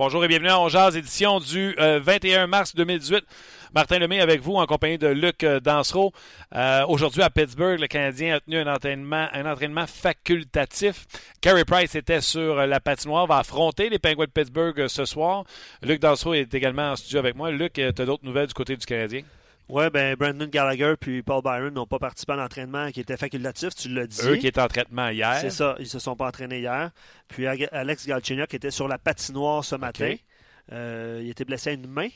Bonjour et bienvenue à On édition du 21 euh, mars 2018. Martin Lemay avec vous en compagnie de Luc euh, Dansereau. Euh, aujourd'hui à Pittsburgh, le Canadien a tenu un entraînement, facultatif. Carey Price était sur la patinoire, va affronter les Penguins de Pittsburgh ce soir. Luc Dansereau est également en studio avec moi. Luc, tu as d'autres nouvelles du côté du Canadien? Oui, ben Brandon Gallagher puis Paul Byron n'ont pas participé à l'entraînement qui était facultatif, tu l'as dit. Eux qui étaient en traitement hier. C'est ça, ils se sont pas entraînés hier. Puis Alex Galchenyuk était sur la patinoire ce matin. Euh, il était blessé à une main.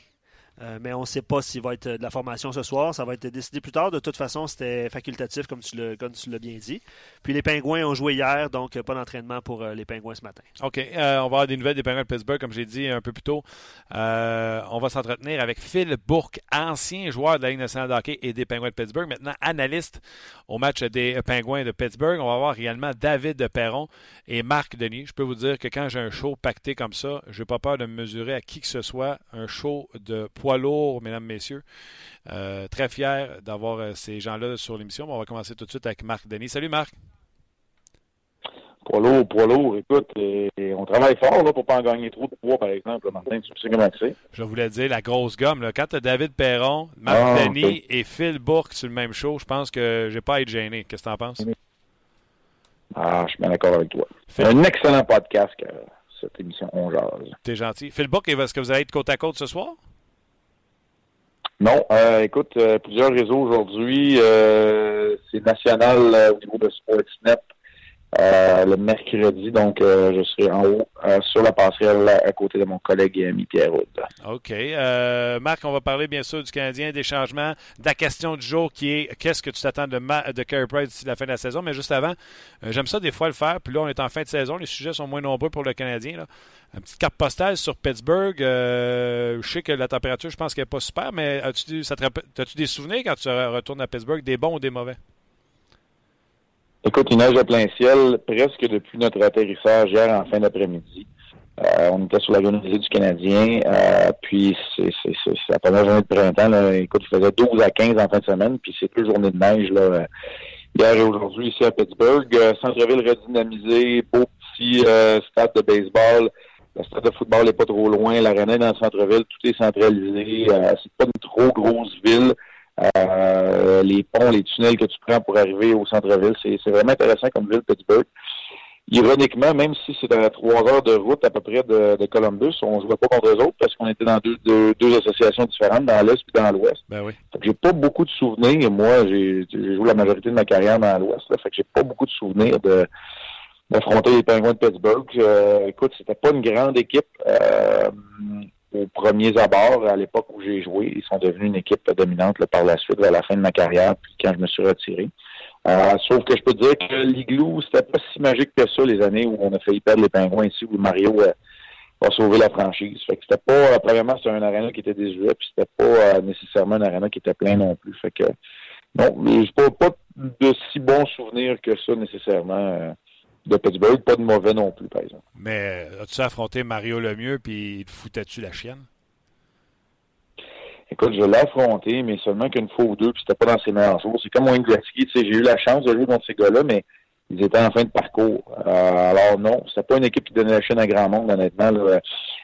Euh, mais on ne sait pas s'il va être de la formation ce soir. Ça va être décidé plus tard. De toute façon, c'était facultatif, comme tu l'as bien dit. Puis les Pingouins ont joué hier, donc pas d'entraînement pour euh, les Pingouins ce matin. OK. on va avoir des nouvelles des Pingouins de Pittsburgh, comme j'ai dit un peu plus tôt. on va s'entretenir avec Phil Bourque, ancien joueur de la Ligue nationale de hockey et des Pingouins de Pittsburgh, maintenant analyste au match des Pingouins de Pittsburgh. On va avoir également David Perron et Marc Denis. Je peux vous dire que quand j'ai un show pacté comme ça, je n'ai pas peur de me mesurer à qui que ce soit. Un show de poids lourd, mesdames, messieurs. Euh, très fier d'avoir euh, ces gens-là sur l'émission. On va commencer tout de suite avec Marc Denis. Salut Marc. Poids lourd, poids lourd. Écoute, on travaille fort là, pour pas en gagner trop de poids, par exemple. Martin, tu sais comment c'est. Je voulais dire la grosse gomme. Là. Quand tu as David Perron, Marc ah, Denis et Phil Bourque sur le même show, je pense que j'ai pas à être gêné. Qu'est-ce que tu en penses? Ah, je suis bien d'accord avec toi. C'est un excellent podcast, cette émission On Jase. T'es gentil. Phil Bourque, est-ce que vous allez être côte à côte ce soir? Non, euh, écoute, euh, plusieurs réseaux aujourd'hui. Euh, c'est national au niveau de Sportsnet euh, le mercredi. Donc, euh, je serai en haut euh, sur la passerelle à côté de mon collègue et ami Pierre Roud. OK. Marc, on va parler bien sûr du Canadien, des changements, de la question du jour qui est qu'est-ce que tu t'attends de, de Carey Price d'ici la fin de la saison? Mais juste avant, j'aime ça des fois le faire. Puis là, on est en fin de saison. Les sujets sont moins nombreux pour le Canadien. Là. Une petite carte postale sur Pittsburgh. je sais que la température, je pense qu'elle n'est pas super, mais as-tu, as-tu des souvenirs quand tu retournes à Pittsburgh, des bons ou des mauvais? Écoute, il neige à plein ciel presque depuis notre atterrissage hier en fin d'après-midi. Euh, on était sur la journée du Canadien, euh, puis c'est la première journée de printemps. Là. Écoute, il faisait 12 à 15 en fin de semaine, puis c'est plus journée de neige là, hier et aujourd'hui ici à Pittsburgh. Euh, centre-ville redynamisé, beau petit stade de baseball. Le stade de football n'est pas trop loin. L'aréna est dans le centre-ville, tout est centralisé. c'est pas une trop grosse ville. Euh, les ponts, les tunnels que tu prends pour arriver au centre-ville. C'est, vraiment intéressant comme ville, Pittsburgh. Ironiquement, même si c'est à trois heures de route à peu près de, Columbus, on ne jouait pas contre eux autres parce qu'on était dans deux, associations différentes, dans l'Est et dans l'Ouest. Ben oui. j'ai pas beaucoup de souvenirs. Moi, j'ai, joué la majorité de ma carrière dans l'Ouest. Fait que j'ai pas beaucoup de souvenirs de d'affronter les Penguins de Pittsburgh. Euh, écoute, c'était pas une grande équipe. Euh, aux premiers abords, à l'époque où j'ai joué, ils sont devenus une équipe dominante par la suite, vers la fin de ma carrière, puis quand je me suis retiré. Euh, sauf que je peux dire que l'Igloo, c'était pas si magique que ça les années où on a failli perdre les pingouins ici, où Mario euh, a sauvé la franchise. Fait que c'était pas, euh, premièrement, c'était un arena qui était désuet, puis c'était pas nécessairement un arena qui était plein non plus. Fait que, non, mais pas, pas de si bons souvenirs que ça nécessairement de Pittsburgh. Pas de mauvais non plus, par exemple. Mais as-tu affronté Mario Lemieux, puis il foutais-tu la chienne? Écoute, je l'ai affronté, mais seulement qu'une fois ou deux, puis c'était pas dans ses meilleurs jours. C'est comme Wayne Gretzky, tu sais, j'ai eu la chance de jouer contre ces gars-là, mais ils étaient en fin de parcours. Euh, alors non, c'était pas une équipe qui donnait la chaîne à grand monde, honnêtement.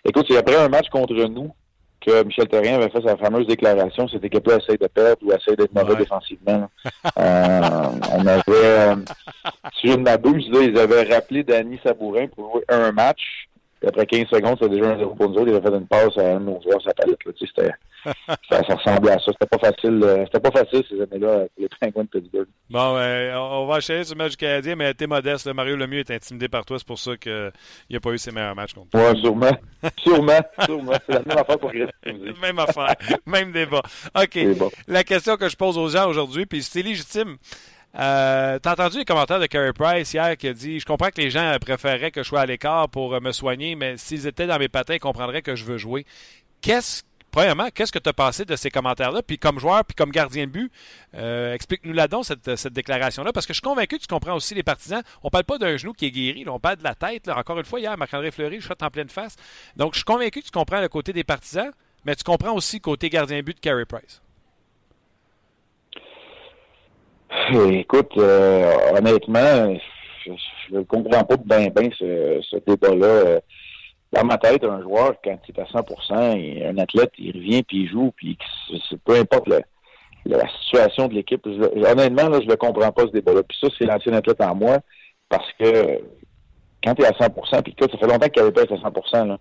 Écoute, c'est après un match contre nous que Michel Terrien avait fait sa fameuse déclaration, cette équipe-là essaie de perdre ou essaie d'être mauvais défensivement. Euh, on avait, euh, si je ne m'abuse, ils avaient rappelé Danny Sabourin pour jouer un match après 15 secondes, c'était déjà un 0 pour nous autres. Il avait fait une passe à un de nos joueurs, sa palette. Là. Tu sais, ça, ça, ressemblait à ça. C'était pas facile. Euh, c'était pas facile ces années-là pour les Penguins de Pittsburgh. Bon, ben, on va enchaîner sur le match du Canadien, mais t'es modeste. Mario Lemieux est intimidé par toi. C'est pour ça qu'il n'a pas eu ses meilleurs matchs contre toi. Oui, sûrement. sûrement. sûrement. C'est la même affaire pour Même affaire. même débat. OK. La question que je pose aux gens aujourd'hui, puis c'est légitime. Euh, T'as entendu les commentaires de Carey Price hier qui a dit Je comprends que les gens préféreraient que je sois à l'écart pour euh, me soigner, mais s'ils étaient dans mes patins, ils comprendraient que je veux jouer. Qu'est-ce Premièrement, qu'est-ce que tu as pensé de ces commentaires-là? Puis comme joueur, puis comme gardien de but, euh, explique-nous là-dedans cette, cette déclaration-là, parce que je suis convaincu que tu comprends aussi les partisans. On parle pas d'un genou qui est guéri, on parle de la tête. Encore une fois, hier, Marc-André Fleury, je shot en pleine face. Donc, je suis convaincu que tu comprends le côté des partisans, mais tu comprends aussi le côté gardien de but de Carey Price. Écoute, euh, honnêtement, je ne comprends pas bien ben ce, ce débat-là. Dans ma tête, un joueur, quand il est à 100% un athlète, il revient puis il joue, puis peu importe la situation de l'équipe. Honnêtement, là, je ne comprends pas ce débat-là. Puis ça, c'est l'ancien athlète en moi, parce que quand tu es à 100% puis ça fait longtemps qu'il n'avait pas été à 100 là,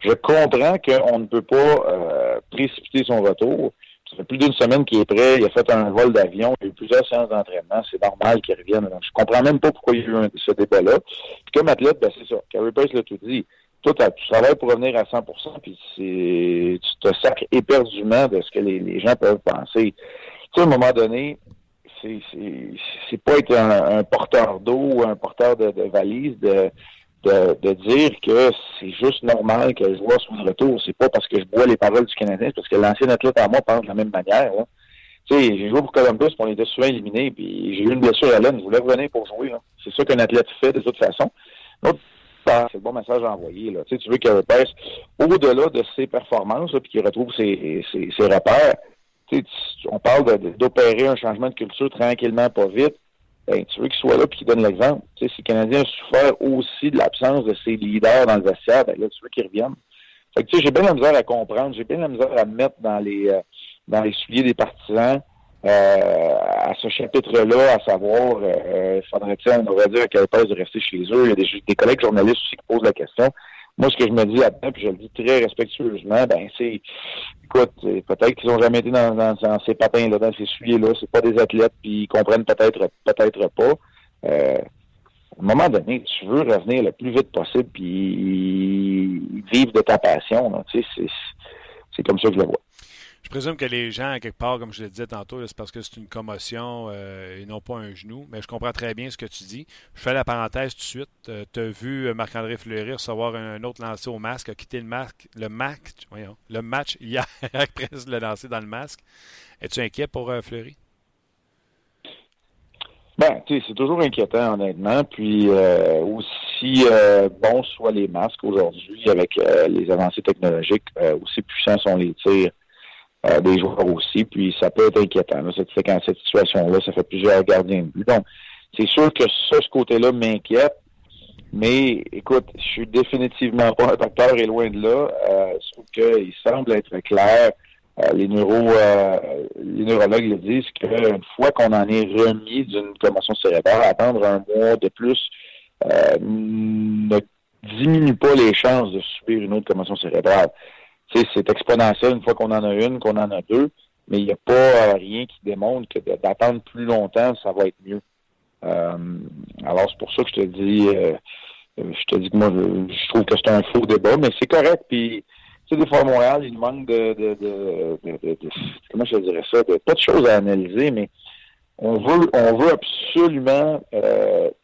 je comprends qu'on ne peut pas euh, précipiter son retour. Ça fait plus d'une semaine qu'il est prêt. Il a fait un vol d'avion. Il a eu plusieurs séances d'entraînement. C'est normal qu'il revienne. Donc, je comprends même pas pourquoi il y a eu ce débat-là. Puis comme athlète, ben, c'est ça. Carey Price l'a tout dit. Toi, tu travailles pour revenir à 100% puis tu te sacres éperdument de ce que les, gens peuvent penser. Tu sais, à un moment donné, c'est pas être un, porteur d'eau ou un porteur de, de valise de, de, dire que c'est juste normal que le joueur soit de retour. C'est pas parce que je bois les paroles du Canadien, parce que l'ancien athlète à moi pense de la même manière. Tu sais, j'ai joué pour Columbus, puis on était souvent éliminé, puis j'ai eu une blessure à l'aine, je voulais revenir pour jouer. C'est ça qu'un athlète fait de toute façon. c'est le bon message à envoyer. Là. Tu, veux qu'il repasse au-delà de ses performances, puis qu'il retrouve ses, ses, ses repères. On parle d'opérer un changement de culture tranquillement, pas vite ben, tu veux qu'il soit là et qu'il donne l'exemple. Tu sais, si le Canadien a souffert aussi de l'absence de ses leaders dans le vestiaire, ben là, tu veux qu'il revienne. Fait que, tu sais, j'ai bien la misère à comprendre, j'ai bien la misère à mettre dans les euh, dans les souliers des partisans euh, à ce chapitre-là, à savoir, euh, faudrait-il, on aurait dire à quelle place de rester chez eux. Il y a des collègues journalistes aussi qui posent la question. Moi, ce que je me dis là-dedans, puis je le dis très respectueusement, ben c'est, écoute, peut-être qu'ils n'ont jamais été dans, dans, ces patins-là, dans ces souliers-là. C'est pas des athlètes, puis ils comprennent peut-être, peut-être pas. Euh, à un moment donné, tu veux revenir le plus vite possible, puis vivre de ta passion. Tu sais, c'est comme ça que je le vois. Je présume que les gens, quelque part, comme je le disais tantôt, c'est parce que c'est une commotion euh, et non pas un genou. Mais je comprends très bien ce que tu dis. Je fais la parenthèse tout de suite. Euh, tu as vu euh, Marc-André Fleury recevoir un autre lancé au masque, a quitté le masque, le match, voyons, le match hier après le lancer dans le masque. Es-tu inquiet pour Fleury? Ben, tu sais, c'est toujours inquiétant, honnêtement. Puis aussi bons soient les masques aujourd'hui avec les avancées technologiques, aussi puissants sont les tirs euh, des joueurs aussi, puis ça peut être inquiétant. Là, cette, cette situation-là, ça fait plusieurs gardiens de but. Donc, c'est sûr que ça, ce côté-là m'inquiète, mais écoute, je suis définitivement pas un docteur et loin de là. Euh, trouve qu'il semble être clair. Euh, les neuro euh, les neurologues le disent qu'une fois qu'on en est remis d'une commotion cérébrale, attendre un mois de plus ne diminue pas les chances de subir une autre commotion cérébrale c'est exponentiel une fois qu'on en a une, qu'on en a deux, mais il n'y a pas euh, rien qui démontre que d'attendre plus longtemps, ça va être mieux. Euh, alors, c'est pour ça que je te dis, euh, je te dis que moi, je, trouve que c'est un faux débat, mais c'est correct. Puis, tu sais, des fois, à Montréal, il manque de, comment je dirais ça, pas de choses à analyser, mais on veut, on veut absolument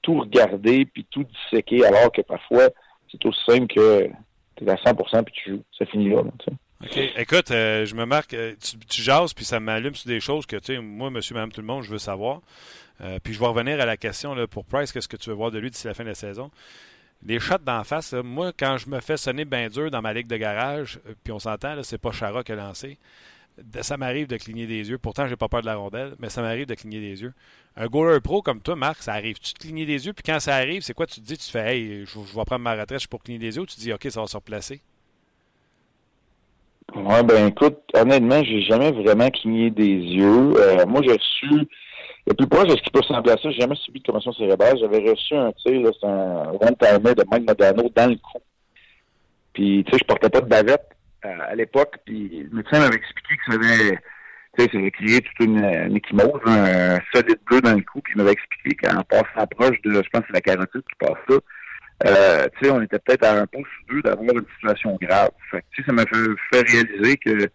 tout regarder puis tout disséquer, alors que parfois, c'est aussi simple que à 100 puis tu joues. Ça finit là. OK. Écoute, euh, je me marque, euh, tu, tu, jases, puis ça m'allume sur des choses que, tu sais, moi, monsieur, madame, tout le monde, je veux savoir. Euh, puis je vais revenir à la question là, pour Price, qu'est-ce que tu veux voir de lui d'ici la fin de la saison? Les shots d'en face, moi, quand je me fais sonner bien dur dans ma ligue de garage, puis on s'entend, c'est pas Chara qui a lancé, ça m'arrive de cligner des yeux. Pourtant, j'ai pas peur de la rondelle, mais ça m'arrive de cligner des yeux. Un goaler pro comme toi, Marc, ça arrive. Tu te clignes des yeux, puis quand ça arrive, c'est quoi tu te dis? Tu fais, hey, je, vais prendre ma retraite pour cligner des yeux, ou tu dis, OK, ça va se replacer? Ouais, ben écoute, honnêtement, j'ai jamais vraiment cligné des yeux. Euh, moi, j'ai reçu le plus proche de ce qui peut sembler à ça, j'ai jamais subi de commotion cérébrale. J'avais reçu un tir, c'est un one-timer de Mike Modano dans le cou. Puis, tu sais, je portais pas de bavette à l'époque, puis le médecin m'avait expliqué que ça avait, ça avait créé toute une, une échymose, un solide bleu dans le cou, puis il m'avait expliqué qu'en passant proche de, je pense que c'est la carotide qui passe ça, euh, tu sais, on était peut-être à un pouce ou deux d'avoir une situation grave. Fait que, ça m'a fait, réaliser que,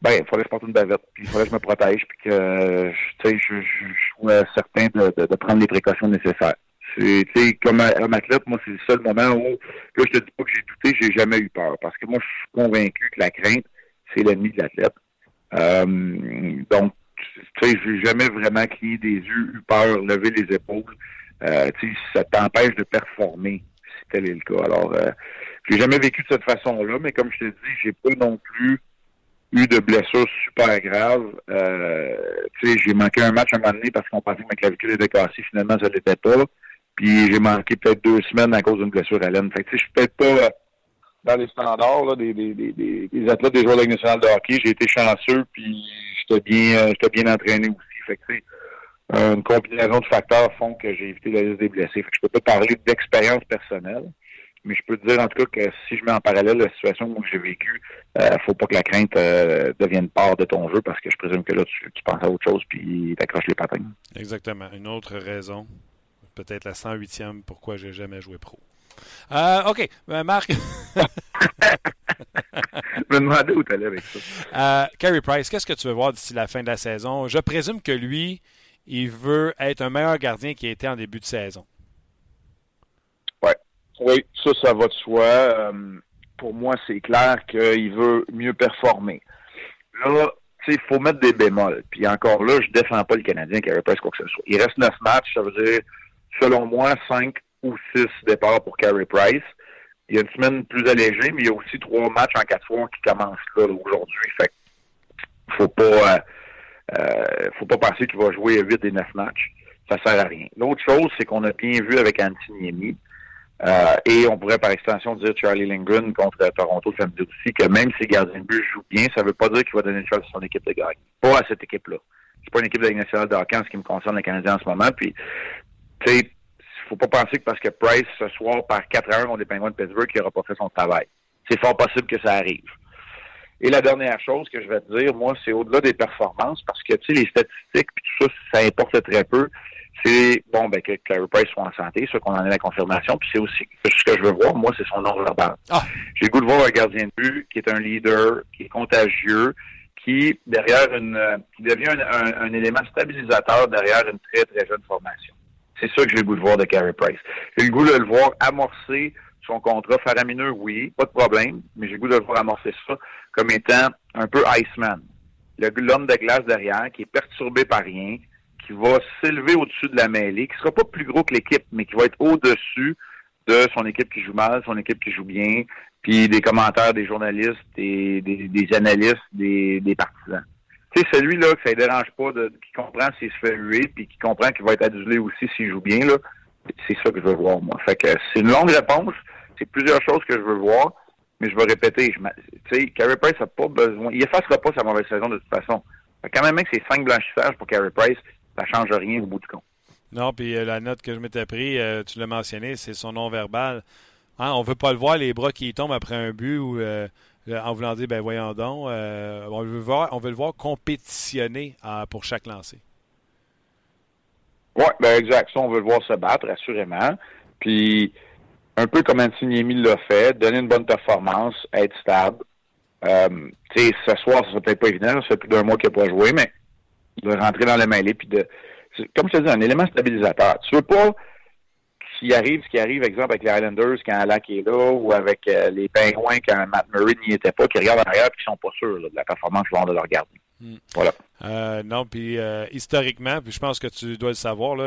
ben, il fallait que je porte une bavette, puis il fallait que je me protège, puis que, tu sais, je, je, je, sois certain de, de, prendre les précautions nécessaires. C'est, tu sais, comme un athlète, moi, c'est le seul moment où, là, je te dis pas que j'ai douté, j'ai jamais eu peur. Parce que moi, je suis convaincu que la crainte, c'est l'ennemi de l'athlète. Euh, donc, tu sais, j'ai jamais vraiment crié des yeux, eu peur, levé les épaules. Euh, ça t'empêche de performer, si tel est le cas. Alors, euh, j'ai jamais vécu de cette façon-là, mais comme je te dis, j'ai pas non plus eu de blessures super graves. Euh, j'ai manqué un match un moment donné parce qu'on pensait que ma clavicule était cassée. Finalement, ça l'était pas. Puis j'ai manqué peut-être deux semaines à cause d'une blessure à l'aine. Fait que je suis peut-être pas euh, dans les standards là, des, des, des, des, athlètes des joueurs de la nationale de hockey. J'ai été chanceux, puis j'étais bien, euh, bien entraîné aussi. Fait que une combinaison de facteurs font que j'ai évité la liste des blessés. Fait que je peux pas parler d'expérience personnelle, mais je peux te dire en tout cas que si je mets en parallèle la situation que j'ai vécue, euh, faut pas que la crainte euh, devienne part de ton jeu parce que je présume que là tu, tu penses à autre chose puis t'accroches les patins. Exactement. Une autre raison, peut-être la 108e pourquoi j'ai jamais joué pro. Euh, OK. Ben, Marc. je me demandais où tu allais avec ça. Euh, Carey Price, qu'est-ce que tu veux voir d'ici la fin de la saison? Je présume que lui, il veut être un meilleur gardien qu'il était en début de saison. Ouais. Oui, ça, ça va de soi. Euh, pour moi, c'est clair qu'il veut mieux performer. Là, tu sais, il faut mettre des bémols. Puis encore là, je défends pas le Canadien qui presque quoi que ce soit. Il reste neuf matchs, ça veut dire, selon moi, cinq ou six départs pour Carey Price. Il y a une semaine plus allégée, mais il y a aussi trois matchs en quatre fois qui commencent là, aujourd'hui. Fait faut pas euh, euh, faut pas penser qu'il va jouer 8 des 9 matchs. Ça sert à rien. L'autre chose, c'est qu'on a bien vu avec Antiniemi, euh, et on pourrait par extension dire Charlie Lindgren contre Toronto samedi aussi que même si gardien de but joue bien, ça veut pas dire qu'il va donner une chance à son équipe de gagner. Pas à cette équipe-là. C'est pas une équipe de la nationale de en ce qui me concerne les Canadiens en ce moment. Puis, tu sais, faut pas penser que parce que Price ce soir par 4 heures contre les Penguins de Pittsburgh, qu'il n'aura pas fait son travail. C'est fort possible que ça arrive. Et la dernière chose que je vais te dire, moi, c'est au-delà des performances, parce que, tu sais, les statistiques, puis tout ça, ça importe très peu. C'est, bon, ben, que Clary Price soit en santé, ça qu'on en ait la confirmation, puis c'est aussi, ce que je veux voir, moi, c'est son nom verbal. Ah. J'ai le goût de voir un gardien de but qui est un leader, qui est contagieux, qui, derrière une, qui devient un, un, élément stabilisateur derrière une très, très jeune formation. C'est ça que j'ai le goût de voir de Carey Price. J'ai le goût de le voir amorcer son contrat faramineux, oui, pas de problème, mais j'ai le goût de le voir amorcer ça comme étant un peu Iceman. L'homme de glace derrière, qui est perturbé par rien, qui va s'élever au-dessus de la mêlée, qui sera pas plus gros que l'équipe, mais qui va être au-dessus de son équipe qui joue mal, son équipe qui joue bien, puis des commentaires des journalistes, des, des, analystes, des, des partisans. Tu sais, celui-là que ça ne dérange pas, de, qui comprend s'il se fait huer, puis qui comprend qu'il va être adulé aussi s'il joue bien, là, c'est ça que je veux voir, moi. Fait que c'est une longue réponse, c'est plusieurs choses que je veux voir, mais je vais répéter. Tu sais, Carey Price n'a pas besoin. Il effacera pas sa mauvaise saison de toute façon. quand même, que c'est cinq blanchissages pour Carey Price, ça change rien au bout du compte. Non, puis euh, la note que je m'étais pris, euh, tu l'as mentionné, c'est son non-verbal. Hein, on veut pas le voir, les bras qui tombent après un but ou euh, en voulant dire, ben voyons donc, on, veut voir, on veut le voir compétitionner pour chaque lancé. Oui, ben exact. Ça, on veut le voir se battre, assurément. Puis, un peu comme Antiniemi l'a fait, donner une bonne performance, être stable. Euh, tu sais, ce soir, ça peut-être pas évident, ça fait plus d'un mois qu'il n'a pas joué, mais de rentrer dans le mêlée, puis de, comme je te dis, un élément stabilisateur. Tu veux pas qu'il arrive ce qui arrive, exemple, avec les Islanders quand Alak est là, ou avec euh, les Pingouins quand Matt Murray n'y était pas, qui regardent en arrière et qui sont pas sûrs de la performance qu'ils vont de leur garder. Hmm. Voilà. Euh, non, puis euh, historiquement, puis je pense que tu dois le savoir, là,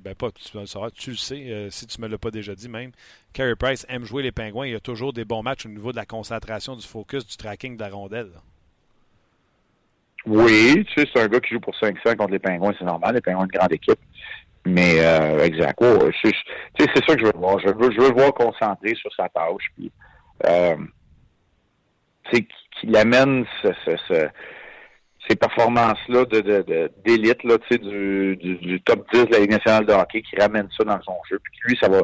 ben pas tu dois le savoir, tu le sais, euh, si tu me l'as pas déjà dit même, Carey Price aime jouer les pingouins. Il y a toujours des bons matchs au niveau de la concentration, du focus, du tracking de la rondelle. Oui, tu sais, c'est un gars qui joue pour 500 contre les pingouins, c'est normal, les pingouins de grande équipe. Mais exact. c'est ça que je veux voir. Je veux, je veux le voir concentré sur sa tâche. Puis, c'est qu'il amène ce, ce ces performances-là de, d'élite, là, tu sais, du, du, top 10 de la Ligue nationale de hockey qui ramène ça dans son jeu. Puis lui, ça va,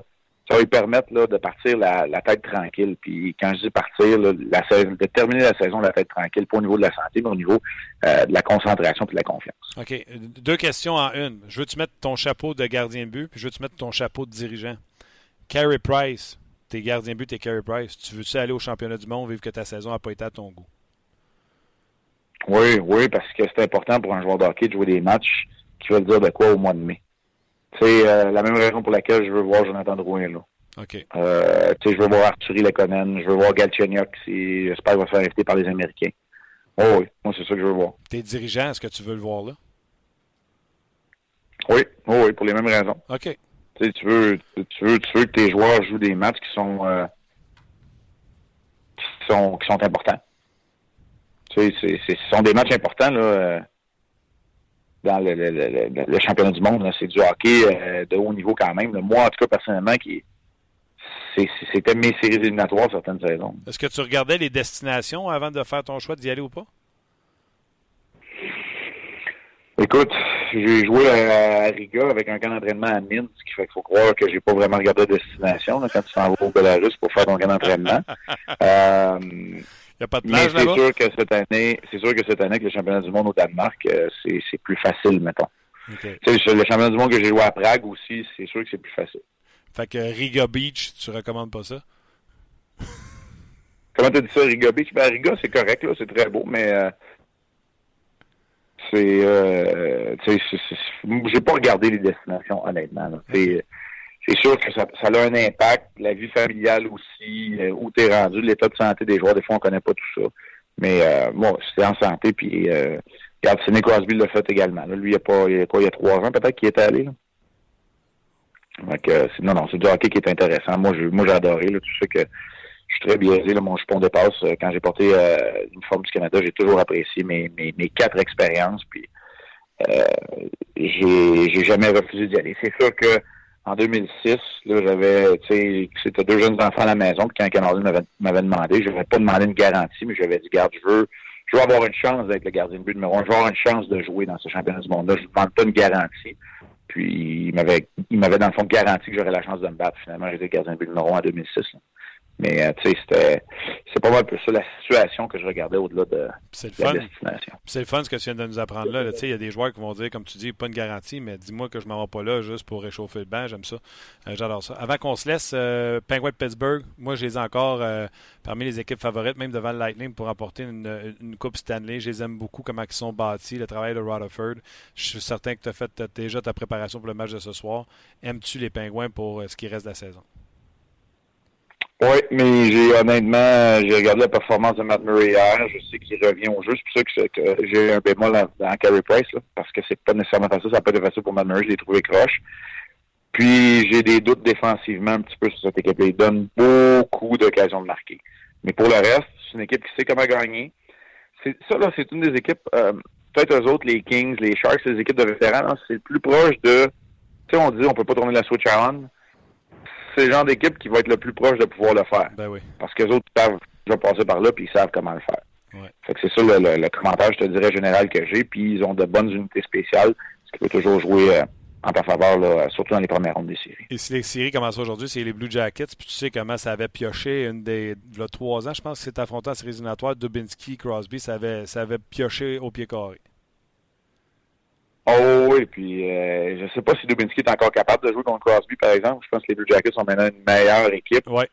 ça va lui permettre là, de partir la, tête tranquille. Puis quand je dis partir, la, de terminer la saison la tête tranquille, pas au niveau de la santé, mais au niveau euh, de la concentration et de la confiance. OK. Deux questions en une. Je veux tu mettre ton chapeau de gardien de but, puis je veux tu mettre ton chapeau de dirigeant? Carey Price, t'es gardien de but, t'es Carey Price. Tu veux-tu aller au championnat du monde, vivre que ta saison n'a pas été à ton goût? Oui, oui, parce que c'est important pour un joueur de hockey de jouer des matchs qui veulent dire de quoi au mois de mai. C'est euh, la même raison pour laquelle je veux voir Jonathan Drouin là. OK. Euh, je veux voir Arthurie Lekonen, je veux voir Galchenyuk, si j'espère qu'il va se faire inviter par les Américains. Oh, oui, moi c'est ça que je veux voir. T'es dirigeant, est-ce que tu veux le voir là? Oui, oh, oui, pour les mêmes raisons. OK. tu veux, tu veux, tu veux que tes joueurs jouent des matchs qui sont euh, qui sont qui sont importants. Tu sais, ce sont des matchs importants là. Dans le, le, le, le, championnat du monde. C'est du hockey euh, de haut niveau quand même. Moi, en tout cas, personnellement, qui c'était mes séries éliminatoires certaines saisons. Est-ce que tu regardais les destinations avant de faire ton choix d'y aller ou pas? Écoute, j'ai joué à, Riga avec un camp d'entraînement à Minsk, ce qui fait qu'il faut croire que j'ai pas vraiment regardé la destination quand tu s'en vas au Belarus pour faire ton camp d'entraînement. euh, a pas de mais c'est sûr que cette année, c'est sûr que cette année, avec le championnat du monde au Danemark, euh, c'est plus facile, mettons. Okay. Le championnat du monde que j'ai joué à Prague aussi, c'est sûr que c'est plus facile. Fait que Riga Beach, tu recommandes pas ça? Comment tu dit ça, Riga Beach? Ben, Riga, c'est correct, là, c'est très beau, mais euh, c'est, euh, j'ai pas regardé les destinations, honnêtement. C'est, c'est sûr que ça, a un impact. La vie familiale aussi, euh, où tu es rendu, l'état de santé des joueurs, des fois, on connaît pas tout ça. Mais euh, moi, c'était en santé, puis euh, regarde, Sidney Crosby l'a fait également. lui, il y a pas, il y a quoi, il y a trois ans peut-être qu'il était allé. Là. Donc, euh, non, non, c'est du hockey qui est intéressant. Moi, j'ai adoré. Là, tu sais que je suis très biaisé. Là, mon jupon de passe, euh, quand j'ai porté euh, une forme du Canada, j'ai toujours apprécié mes, quatre expériences. Puis, j'ai, j'ai jamais refusé d'y aller. C'est sûr que en 2006, là, j'avais, tu sais, c'était deux jeunes enfants à la maison, puis quand Canadien m'avait, demandé, je n'avais pas demandé une garantie, mais j'avais dit, garde, je veux, je veux avoir une chance d'être le gardien de but numéro un, je veux avoir une chance de jouer dans ce championnat du monde-là. Je ne demande pas une garantie. Puis il m'avait, il m'avait dans le fond garanti que j'aurais la chance de me battre. Finalement, j'étais gardien de but numéro un en 2006. Mais euh, tu sais, c'était c'est pas mal plus ça la situation que je regardais au-delà de, la destination. C'est le fun ce que tu viens de nous apprendre là. il y a des joueurs qui vont dire, comme tu dis, pas une garantie, mais dis-moi que je m'en vais pas là juste pour réchauffer le banc. J'aime ça. Euh, j'adore ça. Avant qu'on se laisse, euh, Penguin de Pittsburgh, moi je les ai encore parmi les équipes favorites, même devant le Lightning pour remporter une, Coupe Stanley. Je les aime beaucoup, comment ils sont bâtis, le travail de Rutherford. Je suis certain que tu as fait déjà ta préparation pour le match de ce soir. Aimes-tu les Penguins pour ce qui reste de la saison? Oui, mais j'ai honnêtement, j'ai regardé la performance de Matt Murray hier. Je sais qu'il revient au jeu. C'est pour ça que, j'ai un bémol dans, Carey Price, là, parce que c'est pas nécessairement facile. Ça pas été facile pour Matt Murray. Je l'ai trouvé croche. Puis j'ai des doutes défensivement un petit peu sur cette équipe-là. Il donne beaucoup d'occasions de marquer. Mais pour le reste, c'est une équipe qui sait comment gagner. C'est, ça, là, c'est une des équipes, euh, peut-être eux autres, les Kings, les Sharks, les équipes de vétérans, c'est plus proche de, tu sais, on dit on peut pas tourner la switch on c'est le genre d'équipe qui va être le plus proche de pouvoir le faire. Ben oui. Parce que les autres savent déjà passer par là puis ils savent comment le faire. Ouais. Fait que c'est ça le, commentaire, je te dirais, général que j'ai. Puis ils ont de bonnes unités spéciales, ce qui peut toujours jouer euh, en ta faveur, là, surtout dans les premières rondes des séries. Et si les séries commencent aujourd'hui, c'est les Blue Jackets. Puis tu sais comment ça avait pioché une des. Il trois ans, je pense que c'est affronté en séries éliminatoires. Dubinsky, Crosby, ça avait, ça avait pioché au pied carré. Oh oui, puis euh, je sais pas si Dubinsky est encore capable de jouer contre Crosby, par exemple. Je pense que les Blue Jackets sont maintenant une meilleure équipe. Ouais.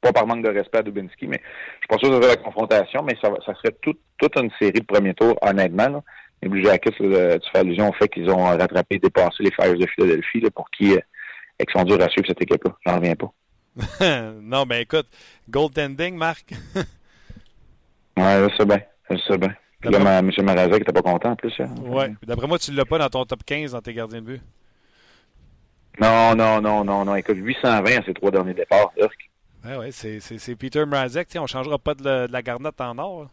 Pas, par manque de respect à Dubinsky, mais je pense pas que ça serait la confrontation, mais ça, ça serait toute une série de premier tour, honnêtement. Les Blue Jackets, tu fais allusion au fait qu'ils ont rattrapé et dépassé les Flyers de Philadelphie, pour qui euh, ils sont durs à suivre cette équipe-là. J'en reviens pas. non, mais écoute, goaltending, Marc. ouais, je sais bien. Je sais bien. Puis là, M. Marazek n'était pas content en plus. Hein. Oui. D'après moi, tu ne l'as pas dans ton top 15 dans tes gardiens de but. Non, non, non, non, non. Écoute, 820 à ses trois derniers départs, Urk. Oui, oui, c'est Peter Mrazek. On ne changera pas de, la garnotte en or.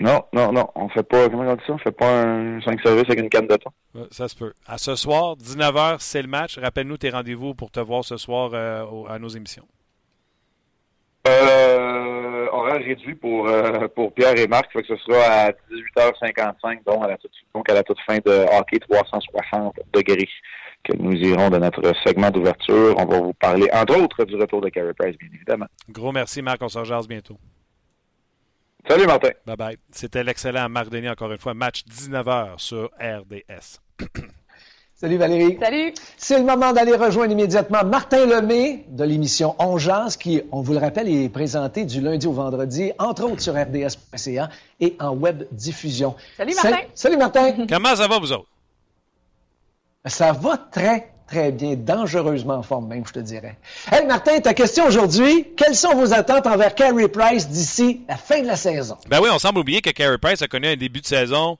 Non, non, non. On fait pas, comment on dit ça? On fait pas un 5 services avec une canne de temps. Ça se peut. À ce soir, 19h, c'est le match. Rappelle-nous tes rendez-vous pour te voir ce soir euh, à nos émissions. Euh, horaire réduit pour, euh, pour Pierre et Marc, fait que ce sera à 18h55, donc à la toute, donc à la toute fin de hockey 360 degrés. que nous irons de notre segment d'ouverture. On va vous parler, entre autres, du retour de Carey Price, bien évidemment. Gros merci, Marc. On se rejase bientôt. Salut, Martin. Bye bye. C'était l'excellent Marc Denis, encore une fois. Match 19h sur RDS. Salut Valérie. Salut. C'est le moment d'aller rejoindre immédiatement Martin Lemay de l'émission On Jase, qui, on vous le rappelle, est présenté du lundi au vendredi, entre autres sur RDS.ca et en web diffusion. Salut Martin. Salut, salut Martin. Comment ça va, vous autres? Ça va très, très bien, dangereusement en forme même, je te dirais. Hey Martin, ta question aujourd'hui, quelles sont vos attentes envers Carey Price d'ici la fin de la saison? Ben oui, on semble oublier que Carey Price a connu un début de saison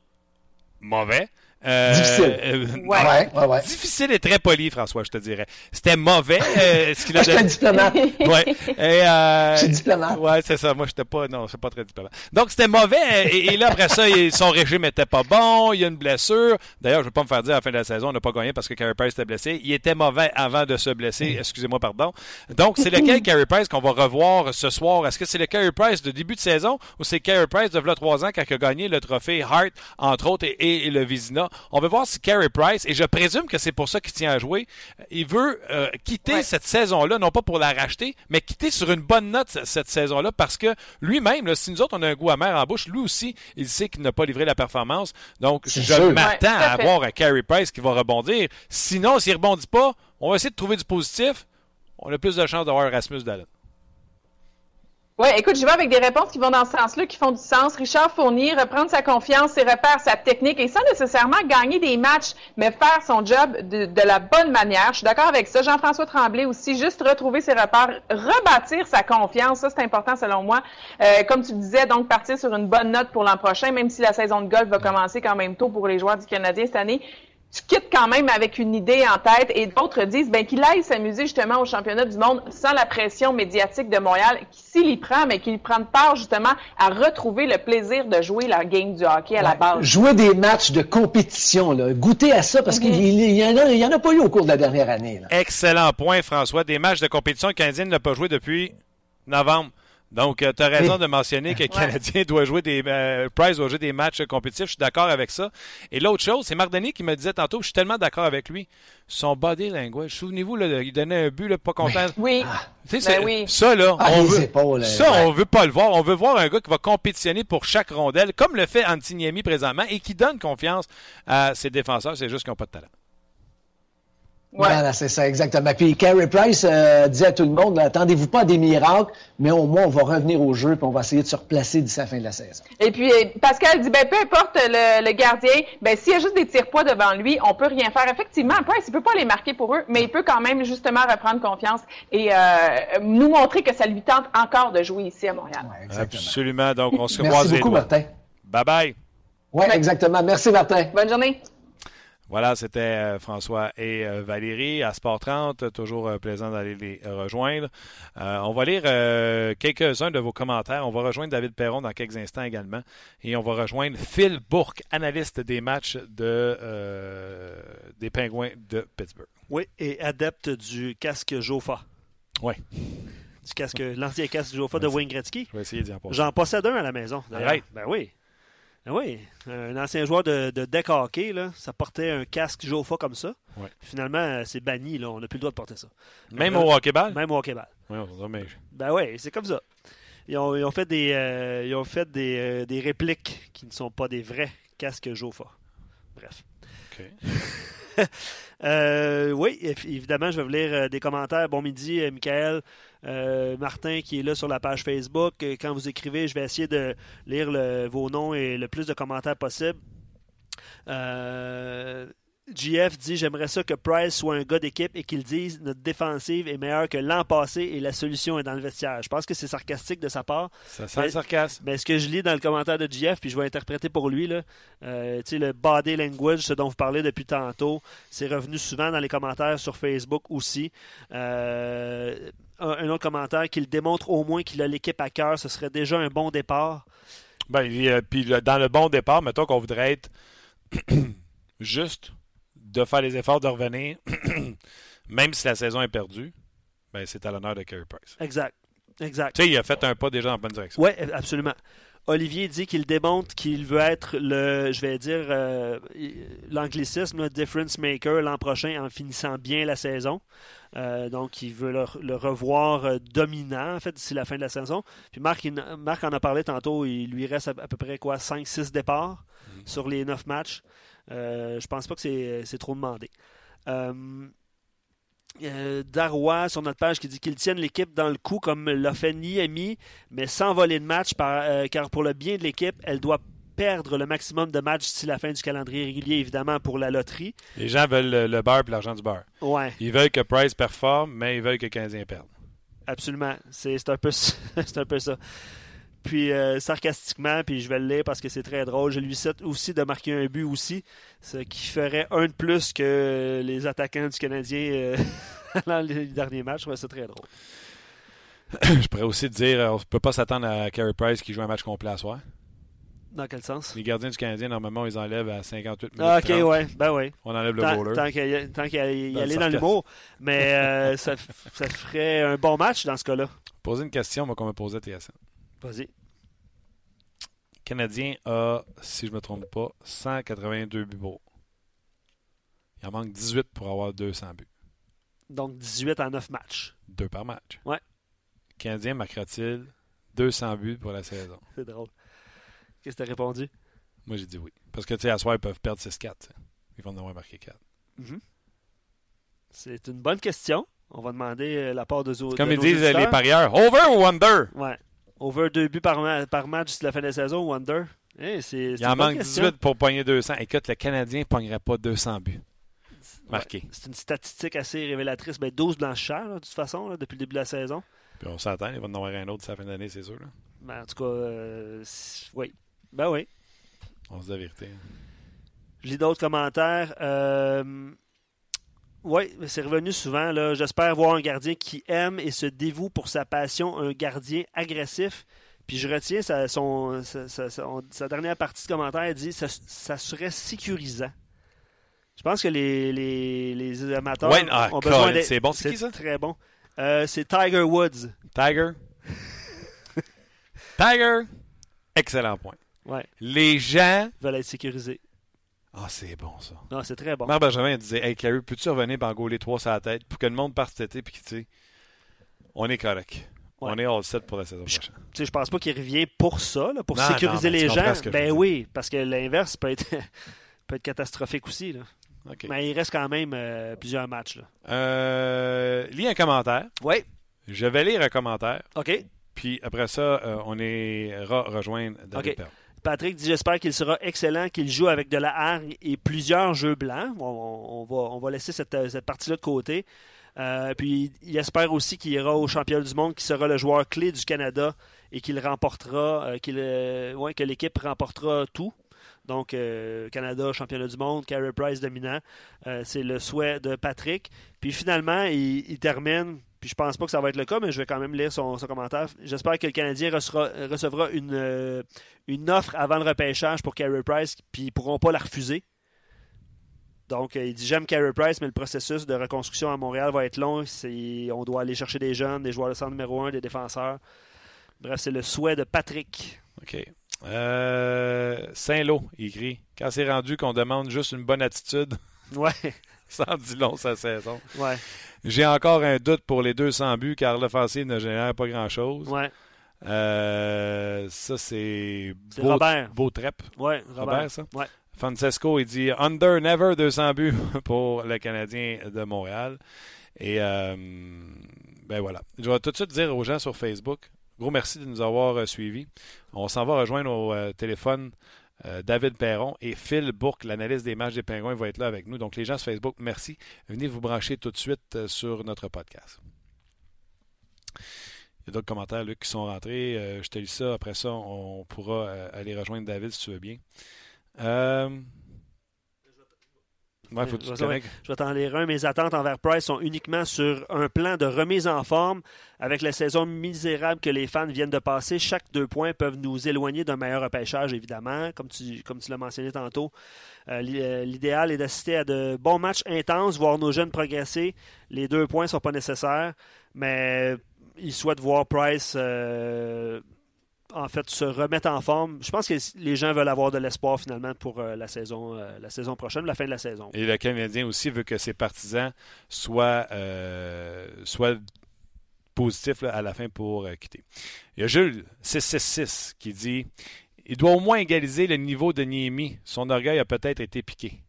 mauvais. Euh, Difficile. euh, Ouais. Ouais, ouais, ouais. Difficile et très poli, François, je te dirais. C'était mauvais. euh, ce qu'il a Ah, je suis un donné- diplomate. Ouais. Et, euh, Je suis diplomate. Ouais, c'est ça. Moi, j'étais pas, non, c'est pas très diplomate. Donc, c'était mauvais. Et, et là, après ça, son régime était pas bon. Il y a une blessure. D'ailleurs, je vais pas me faire dire à la fin de la saison, on n'a pas gagné parce que Carey Price était blessé. Il était mauvais avant de se blesser. Excusez-moi, pardon. Donc, c'est lequel Carey Price qu'on va revoir ce soir? Est-ce que c'est le Carey Price de début de saison ou c'est Carey Price de v'là trois ans quand il a gagné le trophée Hart, entre autres, et, et le Vizina? On va voir si Carey Price, et je présume que c'est pour ça qu'il tient à jouer, il veut euh, quitter Ouais. cette saison-là, non pas pour la racheter, mais quitter sur une bonne note cette saison-là parce que lui-même, si nous autres on a un goût amer en bouche, lui aussi, il sait qu'il n'a pas livré la performance. Donc, je m'attends Ouais, à à avoir un Carey Price qui va rebondir. Sinon, s'il rebondit pas, on va essayer de trouver du positif. On a plus de chances d'avoir Rasmus Dallin. Oui, écoute, je vais avec des réponses qui vont dans ce sens-là, qui font du sens. Richard Fournier, reprendre sa confiance, ses repères, sa technique, et sans nécessairement gagner des matchs, mais faire son job de, la bonne manière. Je suis d'accord avec ça. Jean-François Tremblay aussi, juste retrouver ses repères, rebâtir sa confiance, ça c'est important selon moi. Euh, comme tu disais, donc partir sur une bonne note pour l'an prochain, même si la saison de golf va commencer quand même tôt pour les joueurs du Canadien cette année. Tu quittes quand même avec une idée en tête et d'autres disent ben, qu'il aille s'amuser justement au championnat du monde sans la pression médiatique de Montréal, s'il y prend, mais qu'il prenne part justement à retrouver le plaisir de jouer la game du hockey à la base. Jouer des matchs de compétition, là. goûter à ça, parce qu'il y, en a- il y en a pas eu au cours de la dernière année. là. Excellent point, François. Des matchs de compétition, le Canadien n'a pas joué depuis novembre. Donc, tu as raison Oui. de mentionner que le Canadien doit jouer des. euh, Price doit jouer des matchs compétitifs. Je suis d'accord avec ça. Et l'autre chose, c'est Marc Denis qui me disait tantôt, je suis tellement d'accord avec lui. Son body language. Souvenez-vous, là, il donnait un but, là, pas content. Oui. Tu sais, Ben c'est- oui. Ça, là, Ah, on veut, épaules, ça, ouais. on veut pas le voir. On veut voir un gars qui va compétitionner pour chaque rondelle, comme le fait Antiniemi présentement, et qui donne confiance à ses défenseurs. C'est juste qu'ils n'ont pas de talent. Ouais. Voilà, c'est ça, exactement. Puis Carey Price euh, dit à tout le monde, attendez-vous pas à des miracles, mais au moins on va revenir au jeu puis on va essayer de se replacer d'ici la fin de la saison. Et puis, euh, Pascal dit, ben, peu importe le, le gardien, ben, s'il y a juste des tirs-poids devant lui, on peut rien faire. Effectivement, Price, il peut pas les marquer pour eux, mais il peut quand même justement reprendre confiance et euh, nous montrer que ça lui tente encore de jouer ici à Montréal. Ouais. Absolument. Donc, on se Merci croise beaucoup. Martin. Bye bye. Oui, exactement. Merci, Martin. Bonne journée. Voilà, c'était euh, François et euh, Valérie à Sport 30. Toujours euh, plaisant d'aller les rejoindre. Euh, on va lire euh, quelques-uns de vos commentaires. On va rejoindre David Perron dans quelques instants également. Et on va rejoindre Phil Bourque, analyste des matchs de, euh, des Pingouins de Pittsburgh. Oui, et adepte du casque Jofa. Oui, Du casque, l'ancien casque Jofa de Wayne Gretzky. je vais essayer d'y en passer. J'en possède un à la maison. Arrête. Ben oui. Ben oui. Un ancien joueur de, de deck hockey, là, ça portait un casque Jofa comme ça. Ouais. Finalement, euh, c'est banni. Là. On n'a plus le droit de porter ça. Même au hockey-ball? Même au hockey-ball. Oui, on mais- Ben oui, c'est comme ça. Ils ont, ils ont fait des, euh, ils ont fait des, euh, des répliques qui ne sont pas des vrais casques Jofa. Bref. OK. Euh, oui, évidemment, je vais vous lire euh, des commentaires. Bon midi, euh, Michael, Martin qui est là sur la page Facebook. Quand vous écrivez, je vais essayer de lire vos noms et le plus de commentaires possible. Euh, GF dit J'aimerais ça que Price soit un gars d'équipe et qu'il dise notre défensive est meilleure que l'an passé et la solution est dans le vestiaire. Je pense que c'est sarcastique de sa part. Ça sent le Mais- sarcasme. Mais ce que je lis dans le commentaire de GF, puis je vais interpréter pour lui, là, euh, le body language, ce dont vous parlez depuis tantôt, c'est revenu souvent dans les commentaires sur Facebook aussi. Euh, un, autre commentaire, qu'il démontre au moins qu'il a l'équipe à cœur, ce serait déjà un bon départ. Ben, euh, puis le- dans le bon départ, mettons qu'on voudrait être juste de faire les efforts de revenir, même si la saison est perdue, ben, c'est à l'honneur de Carey Price. Exact. Exact. Tu sais, il a fait un pas déjà dans la bonne direction. Oui, absolument. Olivier dit qu'il démontre qu'il veut être le, je vais dire, euh, l'anglicisme, le difference maker l'an prochain en finissant bien la saison. Euh, donc, il veut le, revoir euh, dominant, en fait, d'ici la fin de la saison. Puis Marc, Marc en a parlé tantôt, il lui reste à, peu près quoi, 5-6 départs mm. sur les 9 matchs. Euh, je pense pas que c'est trop demandé. Darrois sur notre page qui dit qu'il tienne l'équipe dans le coup comme l'a fait Niami, mais sans voler de match, car pour le bien de l'équipe, elle doit perdre le maximum de matchs d'ici la fin du calendrier régulier, évidemment, pour la loterie. Les gens veulent le, beurre et l'argent du beurre. Ouais. Ils veulent que Price performe, mais ils veulent que le Canadien perde. Absolument. C'est un, peu, un peu ça. Puis, euh, sarcastiquement, puis je vais le lire parce que c'est très drôle, je lui souhaite aussi de marquer un but aussi, ce qui ferait un de plus que les attaquants du Canadien euh, dans les derniers matchs. c'est très drôle. je pourrais aussi te dire, on ne peut pas s'attendre à Carey Price qui joue un match complet à soir. Dans quel sens? Les gardiens du Canadien, normalement, ils enlèvent à 58 minutes. Ah, ok, ouais. Ben oui. On enlève le goaler. Tant qu'il y, y, allait dans l'humour. Mais euh, ça, ça, ferait un bon match dans ce cas-là. Poser une question, moi, qu'on me posait TSN. Vas-y. Canadien a, si je ne me trompe pas, 182 buts beaux. Il en manque 18 pour avoir 200 buts. Donc 18 en 9 matchs. Deux par match. Ouais. Le Canadien marquera-t-il 200 buts pour la saison? C'est drôle. Qu'est-ce que tu as répondu? Moi, j'ai dit oui. Parce que, tu sais, à soir, ils peuvent perdre 6-4. Ils vont en avoir marqué 4. Mm-hmm. C'est une bonne question. On va demander euh, la part de, autres. Comme ils disent les parieurs, over ou under? Ouais. Over deux buts par, par match jusqu'à la fin de la saison? Eh, Il en manque 18 pour pogner 200. Écoute, le Canadien ne pognerait pas 200 buts. Marqués. c'est une statistique assez révélatrice. Ben, 12 blanchisseurs, de toute façon, depuis le début de la saison. Puis on s'attend, il va en avoir un autre à la fin de l'année, c'est sûr. Ben, en tout cas, euh, oui. Ben oui. On se dit la vérité. Je lis d'autres commentaires. Euh, oui, c'est revenu souvent. Là. J'espère voir un gardien qui aime et se dévoue pour sa passion, un gardien agressif. Puis je retiens sa, son, sa, dernière partie de commentaire, elle dit ça, ça serait sécurisant. Je pense que les, les, les amateurs ah, ont besoin d'être... C'est bon, c'est qui ça? Très bon. Euh, c'est Tiger Woods. Tiger? Tiger? Excellent point. Les gens veulent être sécurisés. Ah, c'est bon, ça. Non, c'est très bon. Marc Benjamin disait Hey, Carey, peux-tu revenir et les trois sur la tête pour que le monde parte cet été puis tu sais, on est correct. On est all set pour la saison prochaine. Je, je pense pas qu'il revient pour ça, pour sécuriser les gens. Ben oui, parce que l'inverse peut être, peut être catastrophique aussi. Là. Mais il reste quand même euh, plusieurs matchs. Là. Euh, lis un commentaire. Oui. Je vais lire un commentaire. OK. Puis après ça, euh, on ira rejoindre David okay. Patrick dit J'espère qu'il sera excellent, qu'il joue avec de la hargne et plusieurs jeux blancs. On, va, on va, laisser cette, partie-là de côté. Euh, puis il espère aussi qu'il ira au championnat du monde, qui sera le joueur clé du Canada et qu'il remportera, euh, qu'il, ouais, que l'équipe remportera tout. Donc, Canada, championnat du monde, Carey Price dominant. c'est le souhait de Patrick. Puis finalement, il termine puis je pense pas que ça va être le cas, mais je vais quand même lire son, commentaire. J'espère que le Canadien recevra, une, euh, une offre avant le repêchage pour Carey Price, puis ils ne pourront pas la refuser. Donc, euh, il dit J'aime Carey Price, mais le processus de reconstruction à Montréal va être long. On doit aller chercher des jeunes, des joueurs de centre numéro un, des défenseurs. Bref, c'est le souhait de Patrick. OK. Euh, Saint-Lô, il écrit Quand c'est rendu qu'on demande juste une bonne attitude. Ouais. Ça dit long sa saison. Ouais. J'ai encore un doute pour les 200 buts car l'offensive ne génère pas grand-chose. Ouais. Euh, ça, c'est beau, Robert. Beau trep. Ouais, Robert. ça? Ouais. Francesco, il dit Under never 200 buts pour le Canadien de Montréal. Et euh, ben voilà. Je vais tout de suite dire aux gens sur Facebook, gros merci de nous avoir euh, suivis. On s'en va rejoindre au téléphone euh, David Perron et Phil Bourque, l'analyste des matchs des Pingouins, va être là avec nous. Donc, les gens sur Facebook, merci. Venez vous brancher tout de suite euh, sur notre podcast. Il y a d'autres commentaires, Luc, qui sont rentrés. Euh, je te lis ça. Après ça, on pourra aller rejoindre David si tu veux bien. Je, vais t'en lire un. Mes attentes envers Price sont uniquement sur un plan de remise en forme. Avec la saison misérable que les fans viennent de passer, chaque deux points peuvent nous éloigner d'un meilleur repêchage, évidemment, comme tu, comme tu l'as mentionné tantôt. Euh, euh, l'idéal est d'assister à de bons matchs intenses, voir nos jeunes progresser. Les deux points ne sont pas nécessaires, mais il souhaite voir Price euh, en fait, se remettre en forme. Je pense que les gens veulent avoir de l'espoir finalement pour la, saison, la saison prochaine, la fin de la saison. Et le Canadien aussi veut que ses partisans soient, soient positifs à la fin pour quitter. Il y a Jules 666 qui dit il doit au moins égaliser le niveau de Niemi. Son orgueil a peut-être été piqué.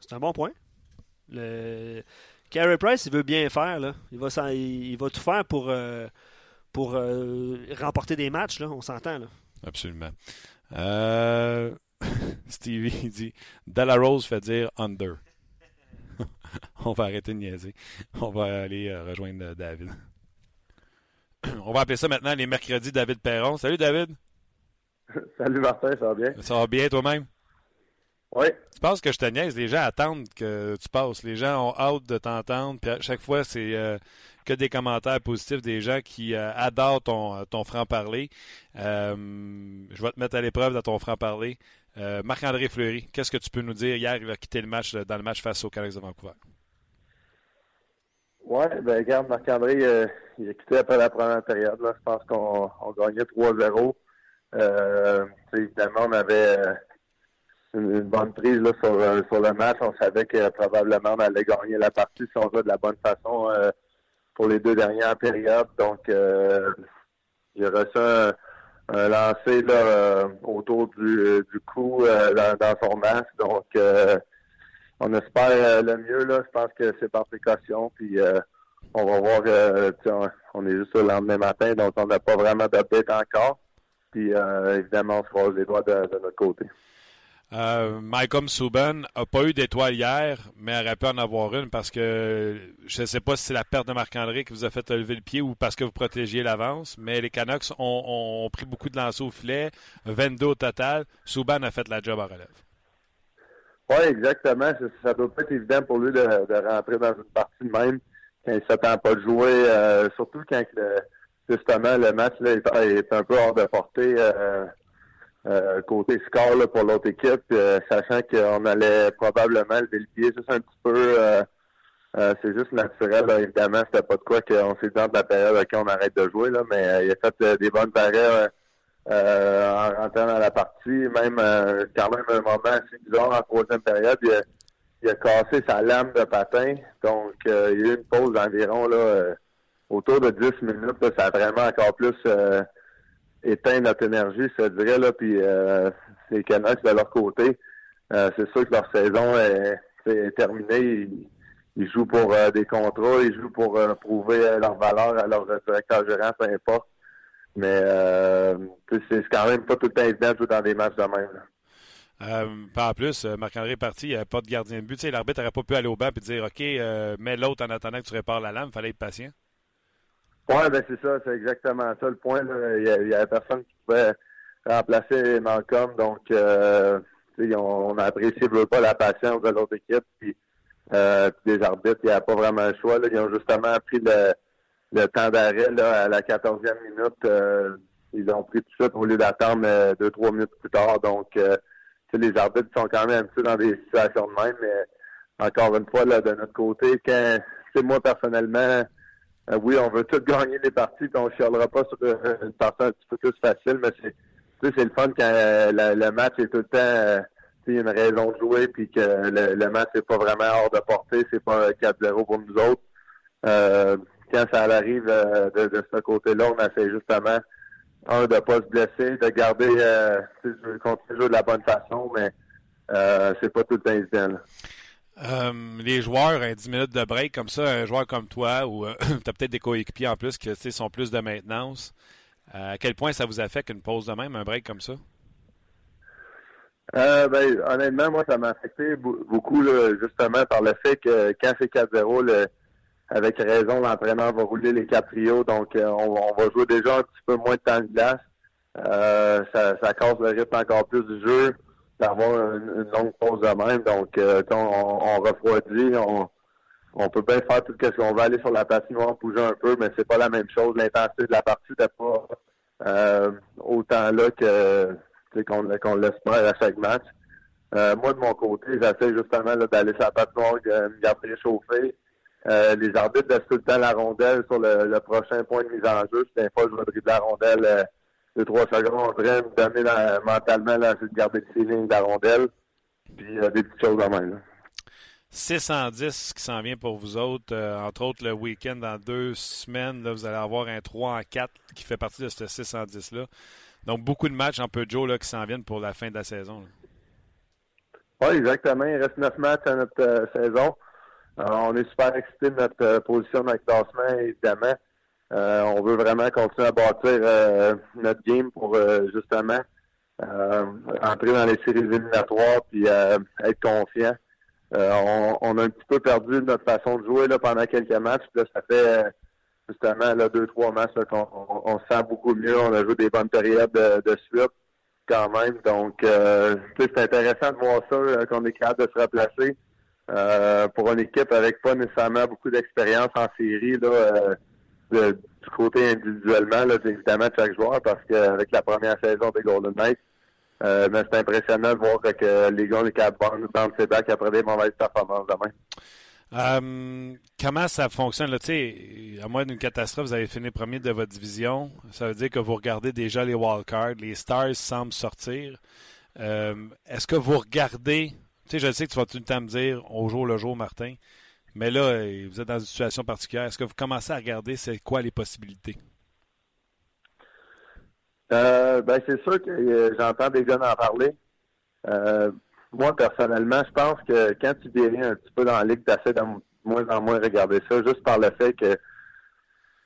C'est un bon point. Le... Carey Price, il veut bien faire. Là. Il, va, il, va tout faire pour, euh, pour euh, remporter des matchs. Là. On s'entend. Là. Absolument. Euh... Stevie dit Della Rose fait dire under. On va arrêter de niaiser. On va aller euh, rejoindre David. On va appeler ça maintenant les mercredis David Perron. Salut David. Salut Martin, ça va bien? Ça va bien toi-même? Oui. Tu penses que je te niaise? Les gens attendent que tu passes. Les gens ont hâte de t'entendre. Puis à chaque fois, c'est euh, que des commentaires positifs des gens qui euh, adorent ton, ton franc-parler. Euh, je vais te mettre à l'épreuve dans ton franc-parler. Marc-André Fleury, qu'est-ce que tu peux nous dire? Hier, il a quitté le match dans le match face aux Canucks de Vancouver. Oui, ben regarde, Marc-André, euh, il a quitté après la première période. Là. Je pense qu'on on gagnait 3-0. Euh, évidemment, on avait euh, une, bonne prise là, sur, euh, sur le match. On savait que probablement on allait gagner la partie si on jouait de la bonne façon pour les deux dernières périodes. Donc, il a reçu un, un lancer là, autour du, du cou dans, dans, son masque. Donc, on espère euh, le mieux. Là. Je pense que c'est par précaution. Puis euh, on va voir. Euh, on, est juste le lendemain matin, donc on n'a pas vraiment d'update encore. Puis évidemment, on se croise les doigts de, notre côté. Euh, Malcolm Subban n'a pas eu d'étoile hier, mais aurait pu en avoir une parce que je ne sais pas si c'est la perte de Marc-André qui vous a fait lever le pied ou parce que vous protégiez l'avance, mais les Canucks ont, pris beaucoup de lancers au filet, 22 au total. Subban a fait la job en relève. Oui, exactement. Ça, ne doit pas être évident pour lui de, rentrer dans une partie de même quand il ne s'attend pas de jouer, euh, surtout quand justement le match là, est, un peu hors de portée euh, euh, côté score pour l'autre équipe, sachant qu'on allait probablement lever le pied juste un petit peu. c'est juste naturel, là, évidemment. C'était pas de quoi qu'on s'est dit dans la période à on arrête de jouer, là, mais il a fait des bonnes barrières euh, en rentrant dans la partie. Même euh, quand même un moment assez bizarre en troisième période, il a, cassé sa lame de patin. Donc euh, il y a eu une pause d'environ là autour de 10 minutes. ça a vraiment encore plus éteint notre énergie, je dirais. Là, puis les Canucks de leur côté, c'est sûr que leur saison est, terminée. Ils, jouent pour des contrats, ils jouent pour prouver leur valeur à leur directeur gérant, peu importe. Mais euh, c'est quand même pas tout le temps évident de jouer dans des matchs de même. Euh, en plus, euh, Marc-André est parti, il n'y avait pas de gardien de but. L'arbitre n'aurait pas pu aller au banc et dire OK, euh, mets l'autre en attendant que tu répares la lame. Fallait être patient. Oui, ben c'est ça, c'est exactement ça le point. Il n'y avait personne qui pouvait remplacer Malcolm. Donc, on, a apprécié pas la patience de l'autre équipe. Puis, les arbitres, il n'y a pas vraiment le choix. Ils ont justement pris le, le temps d'arrêt à la 14e minute, euh, ils ont pris tout ça au lieu d'attendre euh, deux, trois minutes plus tard. Donc, euh, les arbitres sont quand même un peu dans des situations de même, mais encore une fois, là, de notre côté, quand c'est moi personnellement, oui, on veut tous gagner les parties, puis on ne chialera pas sur une partie un petit peu plus facile, mais c'est c'est le fun quand le match est tout le temps a une raison de jouer puis que le, match n'est pas vraiment hors de portée, c'est pas 4-0 pour nous autres. Euh, quand ça arrive euh, de, ce côté-là, on essaie justement, un, de ne pas se blesser, de garder, euh, continuer de la bonne façon, mais euh, c'est pas tout le temps évident. Euh, les joueurs, 10 minutes de break comme ça, un joueur comme toi, ou tu as peut-être des coéquipiers en plus qui sont plus de maintenance, à quel point ça vous affecte une pause de même, un break comme ça? ben, honnêtement, moi, ça m'a affecté beaucoup, justement, par le fait que quand c'est 4-0, avec raison, l'entraîneur va rouler les quatre trios, donc euh, on, va jouer déjà un petit peu moins de temps de glace. Euh, ça, ça casse le rythme encore plus du jeu, d'avoir une, longue pause de même. Donc, euh, quand on, refroidit, on, on peut bien faire tout ce qu'on veut aller sur la patinoire, bouger un peu, mais c'est pas la même chose. L'intensité de la partie n'est pas autant là que qu'on qu'on l'espère à chaque match. moi, de mon côté, j'essaie justement d'aller sur la patinoire, me garder réchauffé, Euh, les arbitres laissent tout le la rondelle sur le, prochain point de mise en jeu. Une fois je vais dribbler la rondelle euh, deux, trois secondes en train me donner la, mentalement là, de garder le feeling de la rondelle. Puis euh, des petites choses en même. 610 qui s'en vient pour vous autres. Euh, entre autres, le week-end, dans deux semaines, là, vous allez avoir un 3 en 4 qui fait partie de ce 610-là. Donc, beaucoup de matchs en peu de jours là, qui s'en viennent pour la fin de la saison. Oui, exactement. Il reste neuf matchs à notre euh, saison. Euh, on est super excités de notre position dans le classement, évidemment. On veut vraiment continuer à bâtir notre game pour justement entrer dans les séries éliminatoires puis être confiant. On, on, a un petit peu perdu notre façon de jouer là, pendant quelques matchs. Là, ça fait justement là, deux, trois matchs qu'on on, se sent beaucoup mieux. On a joué des bonnes périodes de, de suite quand même. Donc euh, c'est intéressant de voir ça, euh, qu'on est capable de se replacer. Euh, pour une équipe avec pas nécessairement beaucoup d'expérience en série là, euh, du côté individuellement, là, évidemment chaque joueur, parce qu'avec la première saison des Golden Knights, euh, mais c'est impressionnant de voir que les gars sont capables de ses bacs après des mauvaises performances demain. Euh, comment ça fonctionne? Là? À moins d'une catastrophe, vous avez fini premier de votre division. Ça veut dire que vous regardez déjà les wildcards. Les Stars semblent sortir. Est-ce que vous regardez... Je sais que tu vas tout le temps me dire au jour le jour, Martin, mais là, euh, vous êtes dans une situation particulière. Est-ce que vous commencez à regarder c'est quoi les possibilités? ben, c'est sûr que j'entends des jeunes en parler moi, personnellement, je pense que quand tu déries un petit peu dans la ligue, tu de moins en moins regarder ça, juste par le fait que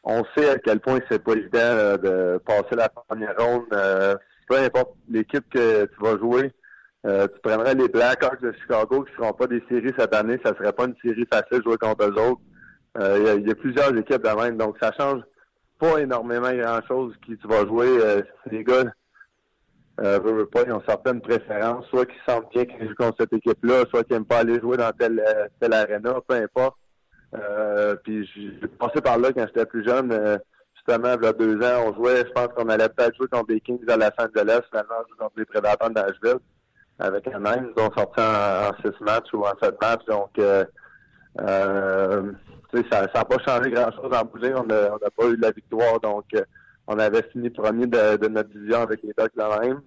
on sait à quel point c'est pas évident euh, de passer la première ronde. Euh, peu importe l'équipe que tu vas jouer, euh, tu prendrais les Blackhawks de Chicago qui ne seront pas des séries cette année, ça serait pas une série facile de jouer contre eux autres. Il y, a plusieurs équipes de même, donc ça change pas énormément grand-chose qui tu vas jouer. les gars euh, veut, pas, ils ont certaines préférences, soit qu'ils sentent bien qu'ils jouent contre cette équipe-là, soit qu'ils n'aiment pas aller jouer dans telle, euh, telle arena, peu importe. Euh, puis j'ai passé par là quand j'étais plus jeune. Euh, justement, il y a deux ans, on jouait, je pense qu'on allait peut-être jouer contre les Kings à Los Angeles, finalement on joue contre les Prédateurs d'Asheville avec un même. Ils ont sorti en, six matchs ou en sept matchs. Donc euh, euh ça n'a pas changé grand-chose en bouger. On n'a pas eu la victoire. Donc on avait fini premier de, notre division avec les Ducks la même.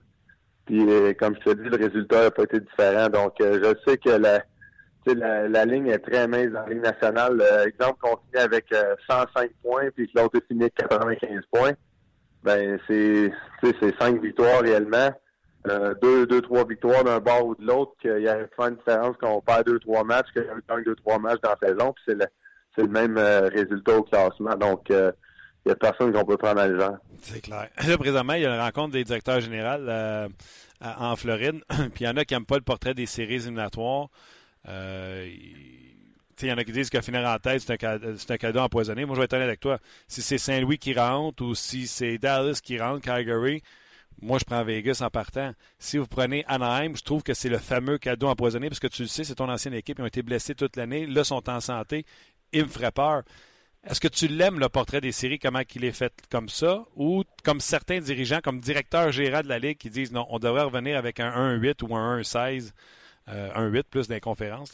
Puis, euh, comme je te dis, le résultat n'a pas été différent. Donc, euh, je sais que la, la, ligne est très mince la Ligue nationale. Euh, exemple, qu'on finit avec 105 points, puis que l'autre finit avec 95 points. Ben, c'est c'est cinq victoires réellement. Deux, deux, trois victoires d'un bord ou de l'autre, qu'il y a une différence qu'on perd deux, trois matchs, qu'il y a eu deux, trois matchs dans la saison, puis c'est le, même résultat au classement. Donc, il n'y a personne qu'on peut prendre à gens. C'est clair. Là, présentement, il y a une rencontre des directeurs généraux euh, en Floride. Puis il y en a qui n'aiment pas le portrait des séries éliminatoires. Euh, il y en a qui disent que finir en tête, c'est un, cadeau empoisonné. Moi, je vais être honnête avec toi. Si c'est Saint-Louis qui rentre ou si c'est Dallas qui rentre, Calgary, moi, je prends Vegas en partant. Si vous prenez Anaheim, je trouve que c'est le fameux cadeau empoisonné parce que tu le sais, c'est ton ancienne équipe. Ils ont été blessés toute l'année. Là, sont en santé. Il me ferait peur. Est-ce que tu l'aimes, le portrait des séries, comment il est fait comme ça, ou comme certains dirigeants, comme directeur gérant de la Ligue, qui disent non, on devrait revenir avec un 1-8 ou un 1-16, euh, un 8 plus d'inconférences.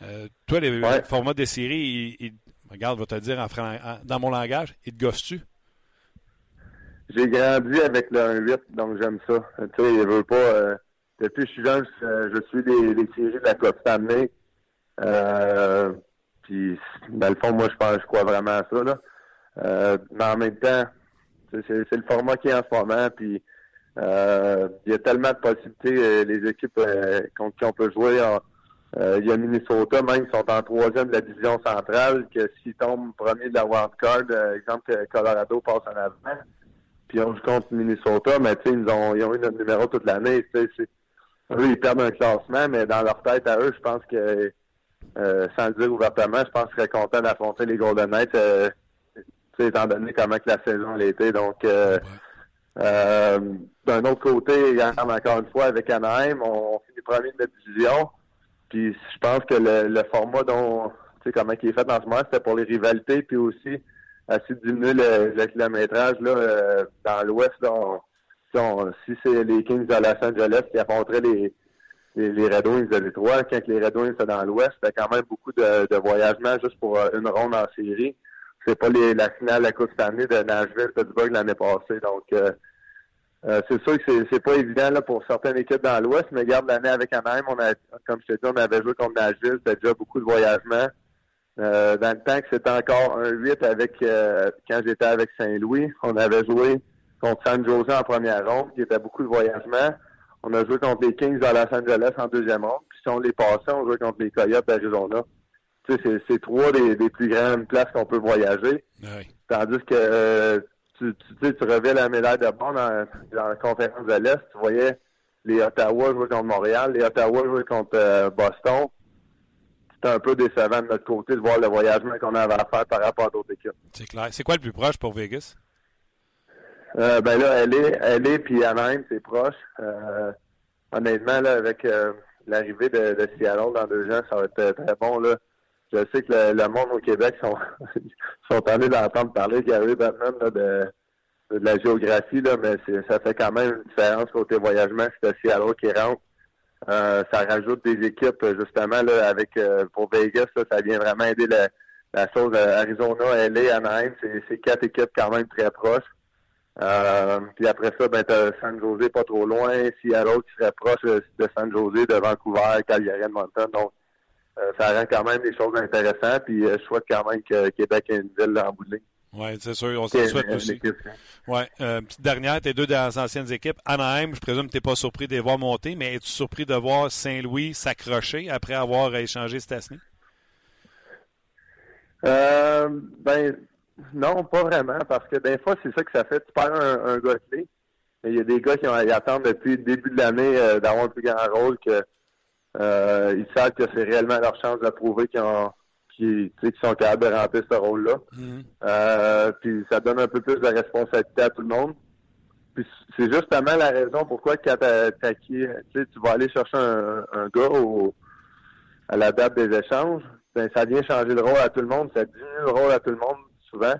Euh, toi, les formats des séries, il, regarde, je vais te dire en, dans mon langage, il te gosse-tu? J'ai grandi avec le 1-8, donc j'aime ça. Tu sais, il veut pas. Euh, depuis que je suis jeune, je, suis des, séries de la Coupe Stanley. Euh, puis, dans le fond, moi, je pense, je crois vraiment à ça. Là. Euh, mais en même temps, c'est le format qui est en ce moment. Puis, euh, il y a tellement de possibilités. Euh, les équipes contre qui on peut jouer. il y a Minnesota, même, qui sont en troisième de la division centrale, que s'ils tombent premier de la wildcard, exemple, Colorado passe en avant. Puis on joue contre Minnesota, mais tu sais, ils ont, ils ont eu notre numéro toute l'année. Eux, ils perdent un classement, mais dans leur tête à eux, je pense que euh, sans le dire ouvertement, je pense que je serais content d'affronter les Golden Knights, euh, étant donné comment que la saison a été. Donc, euh, euh, d'un autre côté, encore une fois, avec Anaheim, on, finit premier de la division. Puis je pense que le, format dont, tu sais, comment il est fait en ce moment, c'était pour les rivalités, puis aussi assez diminuer le, kilométrage là, dans l'Ouest. si c'est les Kings de Los Angeles qui affronteraient les les, les Red Wings de Détroit. Quand les Red Wings étaient dans l'Ouest, c'était quand même beaucoup de, de voyagements juste pour euh, une ronde en série. C'est pas les, la finale de la Coupe Stanley de Nashville, Pittsburgh l'année passée. Donc, euh, euh, c'est sûr que c'est, pas évident là, pour certaines équipes dans l'Ouest, mais regarde l'année avec Anaheim, on a, comme je te dis, on avait joué contre Nashville, c'était déjà beaucoup de voyagements. Euh, dans le temps que c'était encore un 8 avec euh, quand j'étais avec Saint-Louis, on avait joué contre San Jose en première ronde, qui était beaucoup de voyagements. On a joué contre les Kings de Los Angeles en deuxième ronde. Puis si on les passait, on jouait contre les Coyotes d'Arizona. Tu sais, c'est, trois des, des plus grandes places qu'on peut voyager. Oui. Tandis que euh, tu, tu, tu sais, tu revais la médaille de bronze dans, dans la conférence de l'Est, tu voyais les Ottawa jouer contre Montréal, les Ottawa jouer contre euh, Boston. C'était un peu décevant de notre côté de voir le voyagement qu'on avait à faire par rapport à d'autres équipes. C'est clair. C'est quoi le plus proche pour Vegas? Euh, ben là, elle est, elle est, puis Anaheim, c'est proche. Euh, honnêtement, là, avec euh, l'arrivée de, de Seattle dans deux ans, ça va être très bon. Là. Je sais que le, le monde au Québec sont, sont allés d'entendre parler qu'il y avait Batman là, de, de la géographie, là, mais ça fait quand même une différence côté voyagement. C'est Seattle qui rentre. Euh, ça rajoute des équipes, justement, là, avec euh, pour Vegas, là, ça vient vraiment aider la, la chose. Euh, Arizona, LA, Anaheim, c'est, quatre équipes quand même très proches. Euh, puis après ça, ben t'as San Jose pas trop loin, Seattle qui serait proche de San Jose, de Vancouver, Calgary, Edmonton. Donc euh, ça rend quand même des choses intéressantes. Puis euh, je souhaite quand même que Québec ait une ville en bout de ligne. Oui, c'est sûr, on s'en souhaite aussi. Oui, euh, petite dernière, tes deux anciennes équipes. Anaheim, je présume que tu n'es pas surpris de les voir monter, mais es-tu surpris de voir Saint-Louis s'accrocher après avoir échangé Stasny? Euh, ben, non, pas vraiment, parce que des fois, c'est ça que ça fait. Tu perds un, un gars clé. Mais il y a des gars qui ont, ils attendent depuis le début de l'année euh, d'avoir un plus grand rôle que euh, ils savent que c'est réellement leur chance de prouver qu'ils ont qui, tu qui sont capables de remplir ce rôle-là. Mhm. Euh, puis ça donne un peu plus de responsabilité à tout le monde. Puis c'est justement la raison pourquoi quand tu tu vas aller chercher un, un gars au, à la date des échanges, ben, ça vient changer le rôle à tout le monde, ça diminue le rôle à tout le monde souvent.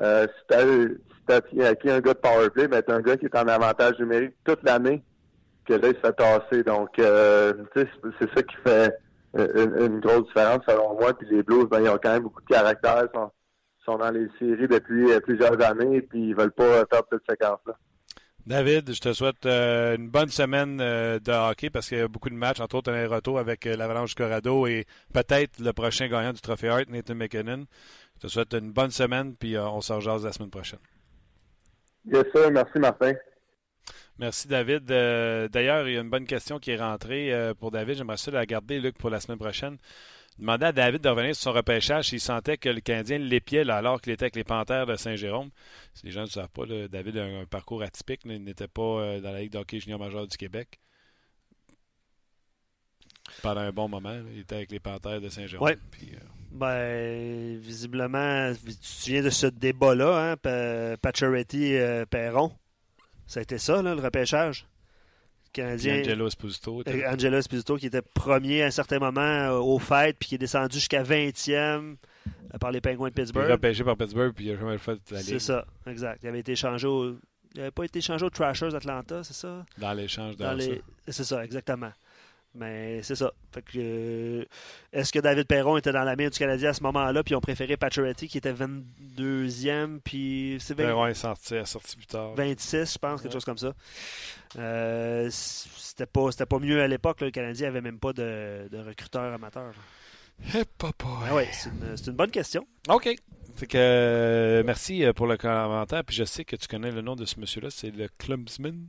Euh, si t'as si t'as acquis un gars de powerplay, ben t'as un gars qui est en avantage numérique toute l'année, que là, il se fait tasser. Donc, euh, tu sais, c'est- ça qui fait une, une grosse différence selon moi. Puis les Blues, ben, ils ont quand même beaucoup de caractère, sont, sont dans les séries depuis euh, plusieurs années, puis ils veulent pas faire cette séquence-là. David, je te souhaite euh, une bonne semaine euh, de hockey parce qu'il y a beaucoup de matchs, entre autres un retour avec euh, l'Avalanche Corrado et peut-être le prochain gagnant du Trophée Hart, Nathan McKinnon. Je te souhaite une bonne semaine, puis euh, on se rejase la semaine prochaine. Yes, sir. Merci, Martin. Merci, David. Euh, D'ailleurs, il y a une bonne question qui est rentrée euh, pour David. J'aimerais ça la garder, Luc, pour la semaine prochaine. Demandait à David de revenir sur son repêchage s'il sentait que le Canadien l'épiait alors qu'il était avec les Panthères de Saint-Jérôme. Si les gens ne le savent pas, là, David a un, un parcours atypique. là. il n'était pas euh, dans la Ligue d'hockey junior majeur du Québec. Pendant un bon moment, là, il était avec les Panthères de Saint-Jérôme. Ouais. Ben, visiblement, tu te souviens de ce débat-là, hein, Pa- Pacioretty euh, Perron? Ça a été ça, là, le repêchage? Canadien. Angelo Esposito. Angelo Esposito qui était premier à un certain moment euh, au fait, puis qui est descendu jusqu'à 20e euh, par les Penguins de Pittsburgh. repêché par Pittsburgh, puis il n'a jamais fait la C'est Ligue ça, exact. Il avait été échangé au... Il n'avait pas été échangé aux Trashers d'Atlanta, c'est ça? dans l'échange de Dans les... C'est ça, exactement. Mais c'est ça. Fait que, euh, est-ce que David Perron était dans la mire du Canadien à ce moment-là, puis ils ont préféré Pacioretty qui était 22e, puis c'est 20 Perron est sorti, est sorti plus tard. 26, je pense, quelque chose comme ça. Euh, c'était pas c'était pas mieux à l'époque. Le Canadien avait même pas de, de recruteur amateur. Eh, papa. Ah ouais, c'est une, c'est une bonne question. OK. Fait que, euh, merci pour le commentaire. Puis je sais que tu connais le nom de ce monsieur-là. C'est le Clubsman.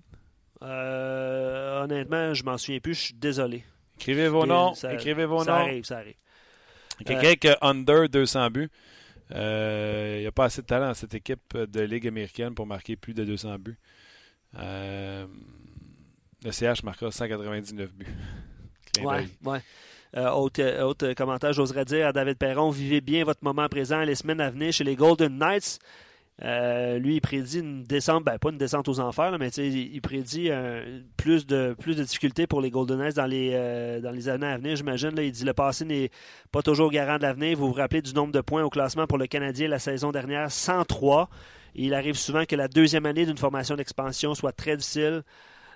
Euh, honnêtement, je m'en souviens plus. Je suis désolé. Écrivez vos Et noms. ça- Écrivez vos ça noms. arrive, ça arrive. Quelqu'un qui a under 200 buts. Euh, il n'y a pas assez de talent dans cette équipe de Ligue américaine pour marquer plus de 200 buts. Euh, le CH marquera 199 buts. Ouais, ouais. Euh, autre, autre commentaire, j'oserais dire à David Perron, vivez bien votre moment présent les semaines à venir chez les Golden Knights. Euh, lui, il prédit une descente, ben pas une descente aux enfers, mais il, prédit euh, plus, de, difficultés pour les Golden Knights dans les, euh, dans les années à venir, j'imagine. Il dit le passé n'est pas toujours garant de l'avenir. Vous vous rappelez du nombre de points au classement pour le Canadien la saison dernière, 103. Et il arrive souvent que la deuxième année d'une formation d'expansion soit très difficile.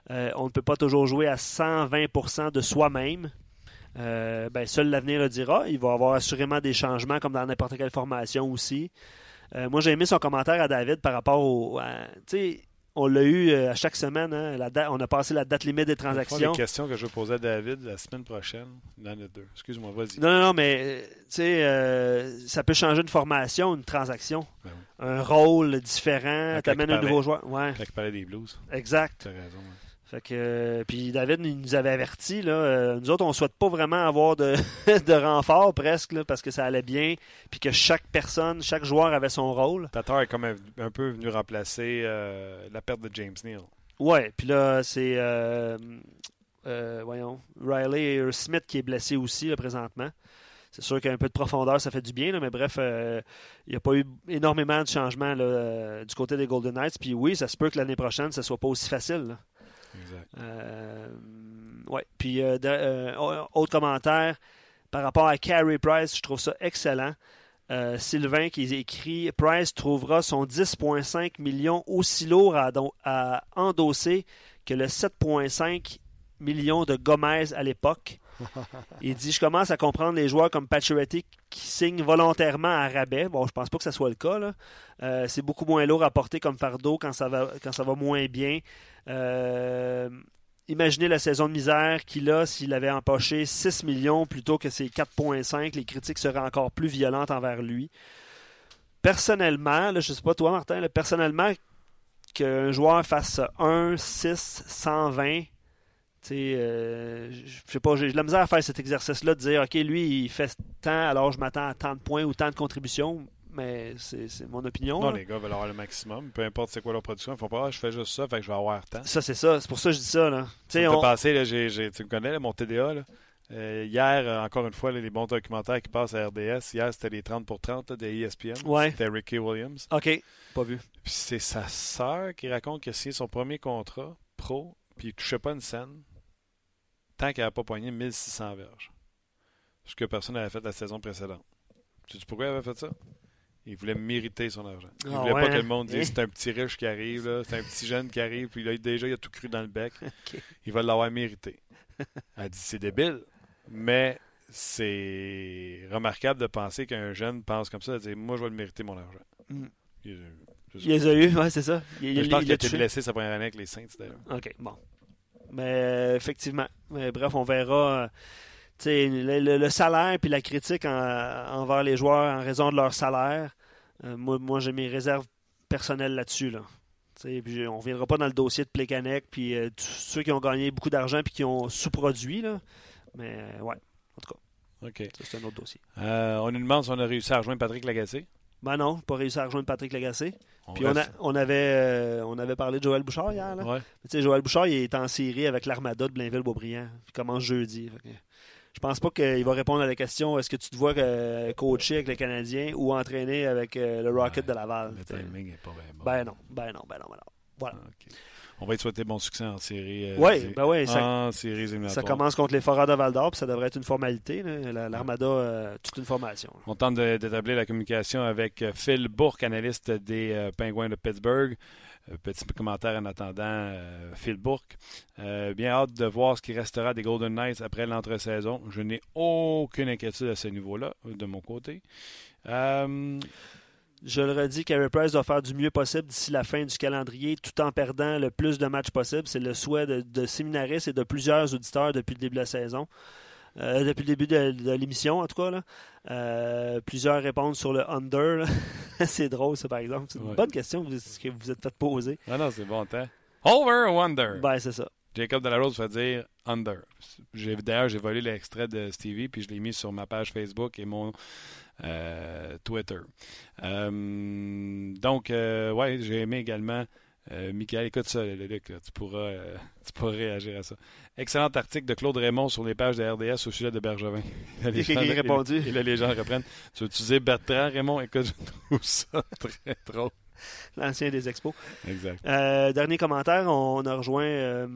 on ne peut pas toujours jouer à 120% de soi-même. Ben, seul l'avenir le dira. Il va y avoir assurément des changements comme dans n'importe quelle formation aussi. Euh, moi, j'ai aimé son commentaire à David par rapport au. Tu sais, on l'a eu euh, à chaque semaine. Hein, la date- on a passé la date limite des transactions. des questions que je vais poser à David la semaine prochaine. Dans les deux. Excuse-moi, vas-y. Non, non, non, mais euh, tu sais, euh, ça peut changer une formation, une transaction. Ben oui. Un rôle différent, Quand t'amènes il un nouveau joueur. Ouais, Quand il parlait des Blues, exact. tu as raison. ouais. Fait que, euh, puis David il nous avait averti, là, euh, nous autres, on souhaite pas vraiment avoir de, de renfort presque, là, parce que ça allait bien, puis que chaque personne, chaque joueur avait son rôle. Tatar est comme un, un peu venu remplacer euh, la perte de James Neal. Ouais, puis là, c'est, euh, euh, voyons, Riley Smith qui est blessé aussi, là, présentement. C'est sûr qu'un peu de profondeur, ça fait du bien, là, mais bref, euh, il n'y a pas eu énormément de changements là, euh, du côté des Golden Knights. Puis oui, ça se peut que l'année prochaine, ce soit pas aussi facile. là. Exact. Euh, ouais. Puis, euh, euh, autre commentaire par rapport à Carey Price, je trouve ça excellent. Sylvain qui écrit Price trouvera son 10,5 millions aussi lourd à, à endosser que le 7,5 millions de Gomez à l'époque. Il dit Je commence à comprendre les joueurs comme Pacioretty qui signent volontairement à rabais. Bon, je pense pas que ce soit le cas. Euh, c'est beaucoup moins lourd à porter comme fardeau quand ça va, quand ça va moins bien. Euh, imaginez la saison de misère qu'il a s'il avait empoché 6 millions plutôt que ses 4,5. Les critiques seraient encore plus violentes envers lui. Personnellement, là, je sais pas toi, Martin, personnellement, qu'un joueur fasse 1, 6, 120, tu sais, euh, je sais pas, j'ai de la misère à faire cet exercice-là, de dire, OK, lui, il fait tant, alors je m'attends à tant de points ou tant de contributions, mais c'est mon opinion. Non, là. les gars veulent avoir le maximum. Peu importe c'est quoi leur production. Ils font pas, ah, je fais juste ça, fait que je vais avoir tant. Ça, c'est ça. C'est pour ça que je dis ça. Là. Tu sais, Ça me fait on- penser, là, tu me connais, là, mon TDA. là. Euh, hier, euh, encore une fois, là, les bons documentaires qui passent à RDS. Hier, c'était les 30 pour 30 là, de ESPN. Ouais. C'était Ricky Williams. OK, pas vu. Puis c'est sa sœur qui raconte que c'est son premier contrat pro, puis il touchait pas une scène tant qu'elle n'a pas poigné 1600 verges. Ce que personne n'avait fait la saison précédente. Tu sais pourquoi il avait fait ça? Il voulait mériter son argent. Il Ah voulait ouais, pas que hein? le monde Eh. dise c'est un petit riche qui arrive, c'est un petit jeune qui arrive, puis là, déjà, il a tout cru dans le bec. Il va l'avoir mérité. Elle dit c'est débile, mais c'est remarquable de penser qu'un jeune pense comme ça, de dire moi, je vais le mériter mon argent. Mm. Il- ça. Il les a eu, ouais, c'est ça. Il, je pense il qu'il a a été blessé sa première année avec les Saints, d'ailleurs. OK, bon. Mais euh, effectivement. Mais bref, on verra. euh, tu sais, le, le- le salaire puis la critique en- envers les joueurs en raison de leur salaire. euh, moi, moi j'ai mes réserves personnelles là-dessus. Là. Tu sais, puis on ne reviendra pas dans le dossier de Plekanec puis euh, tous ceux qui ont gagné beaucoup d'argent puis qui ont sous-produit. là. Mais ouais, en tout cas, OK. ça, c'est un autre dossier. Euh, on nous demande si on a réussi à rejoindre Patrick Lagacé. Ben non, j'ai pas réussi à rejoindre Patrick Lagacé. On Puis on, a- on avait, euh, on avait parlé de Joël Bouchard hier. Là. Ouais. Tu sais, Joël Bouchard, il est en série avec l'Armada de Blainville-Beaubriand. Il commence jeudi. Fait que je pense pas qu'il va répondre à la question est-ce que tu te vois euh, coacher avec les Canadiens ou entraîner avec euh, le Rocket Ouais, de Laval Le timing n'est pas bien bon. Ben non, ben non, ben non, ben non. Voilà. On va lui souhaiter bon succès en série. euh, zé- ben ouais, ça- en série Ça commence contre les Foreurs de Val d'Or, puis ça devrait être une formalité. L'Armada, euh, toute une formation. On tente d'établir la communication avec euh, Phil Bourque, analyste des Penguins de Pittsburgh. Petit commentaire en attendant euh, Phil Bourque. Euh, bien hâte de voir ce qui restera des Golden Knights après l'entre-saison. Je n'ai aucune inquiétude à ce niveau-là, de mon côté. Euh, Je le redis, Carey Price doit faire du mieux possible d'ici la fin du calendrier, tout en perdant le plus de matchs possible. C'est le souhait de, de Séminaris et de plusieurs auditeurs depuis le début de la saison. Euh, depuis le début de, de l'émission, en tout cas. Là. Euh, plusieurs répondent sur le under. c'est drôle, ça, par exemple. C'est une Ouais. bonne question que vous, que vous êtes fait poser. ah non, c'est bon temps. Over ou under? Ben, c'est ça. Jacob Delarose fait dire under. D'ailleurs, j'ai volé l'extrait de Stevie puis je l'ai mis sur ma page Facebook et mon Twitter. Euh, donc, euh, ouais, j'ai aimé également. Euh, Michael, écoute ça, Luc, là, tu, pourras, euh, tu pourras réagir à ça. Excellent article de Claude Raymond sur les pages de RDS au sujet de Bergevin. Les Qui a gens- répondu? Et là, les gens reprennent. Tu veux utiliser Bertrand, Raymond? Écoute, je trouve ça très drôle. L'ancien des expos. Exact. Euh, dernier commentaire, on a rejoint euh,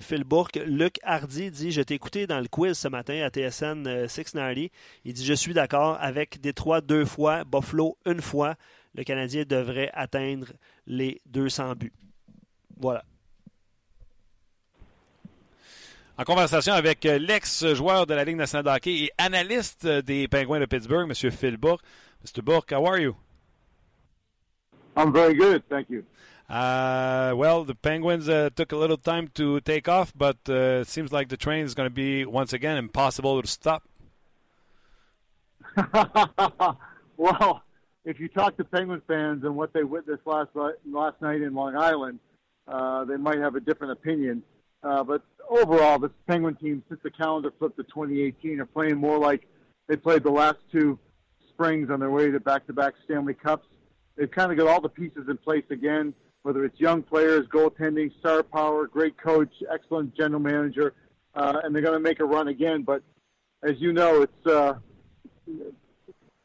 Phil Bourque. Luc Hardy dit Je t'ai écouté dans le quiz ce matin à TSN euh, 690. Il dit Je suis d'accord avec Détroit deux fois, Buffalo une fois. Le Canadien devrait atteindre les 200 buts. Voilà. En conversation avec l'ex-joueur de la Ligue nationale de hockey et analyste des Penguins de Pittsburgh, M. Phil Bourque. Mr. Bourque, how are you? I'm very good, thank you. Uh, well, the Penguins uh, took a little time to take off, but uh, it seems like the train is going to be once again impossible to stop. well, if you talk to Penguin fans and what they witnessed last last night in Long Island, uh, they might have a different opinion. Uh, but overall, this Penguin team, since the calendar flipped to 2018, are playing more like they played the last two springs on their way to back-to-back Stanley Cups. They've kind of got all the pieces in place again, whether it's young players, goaltending, star power, great coach, excellent general manager, uh, and they're going to make a run again. But as you know, it's uh,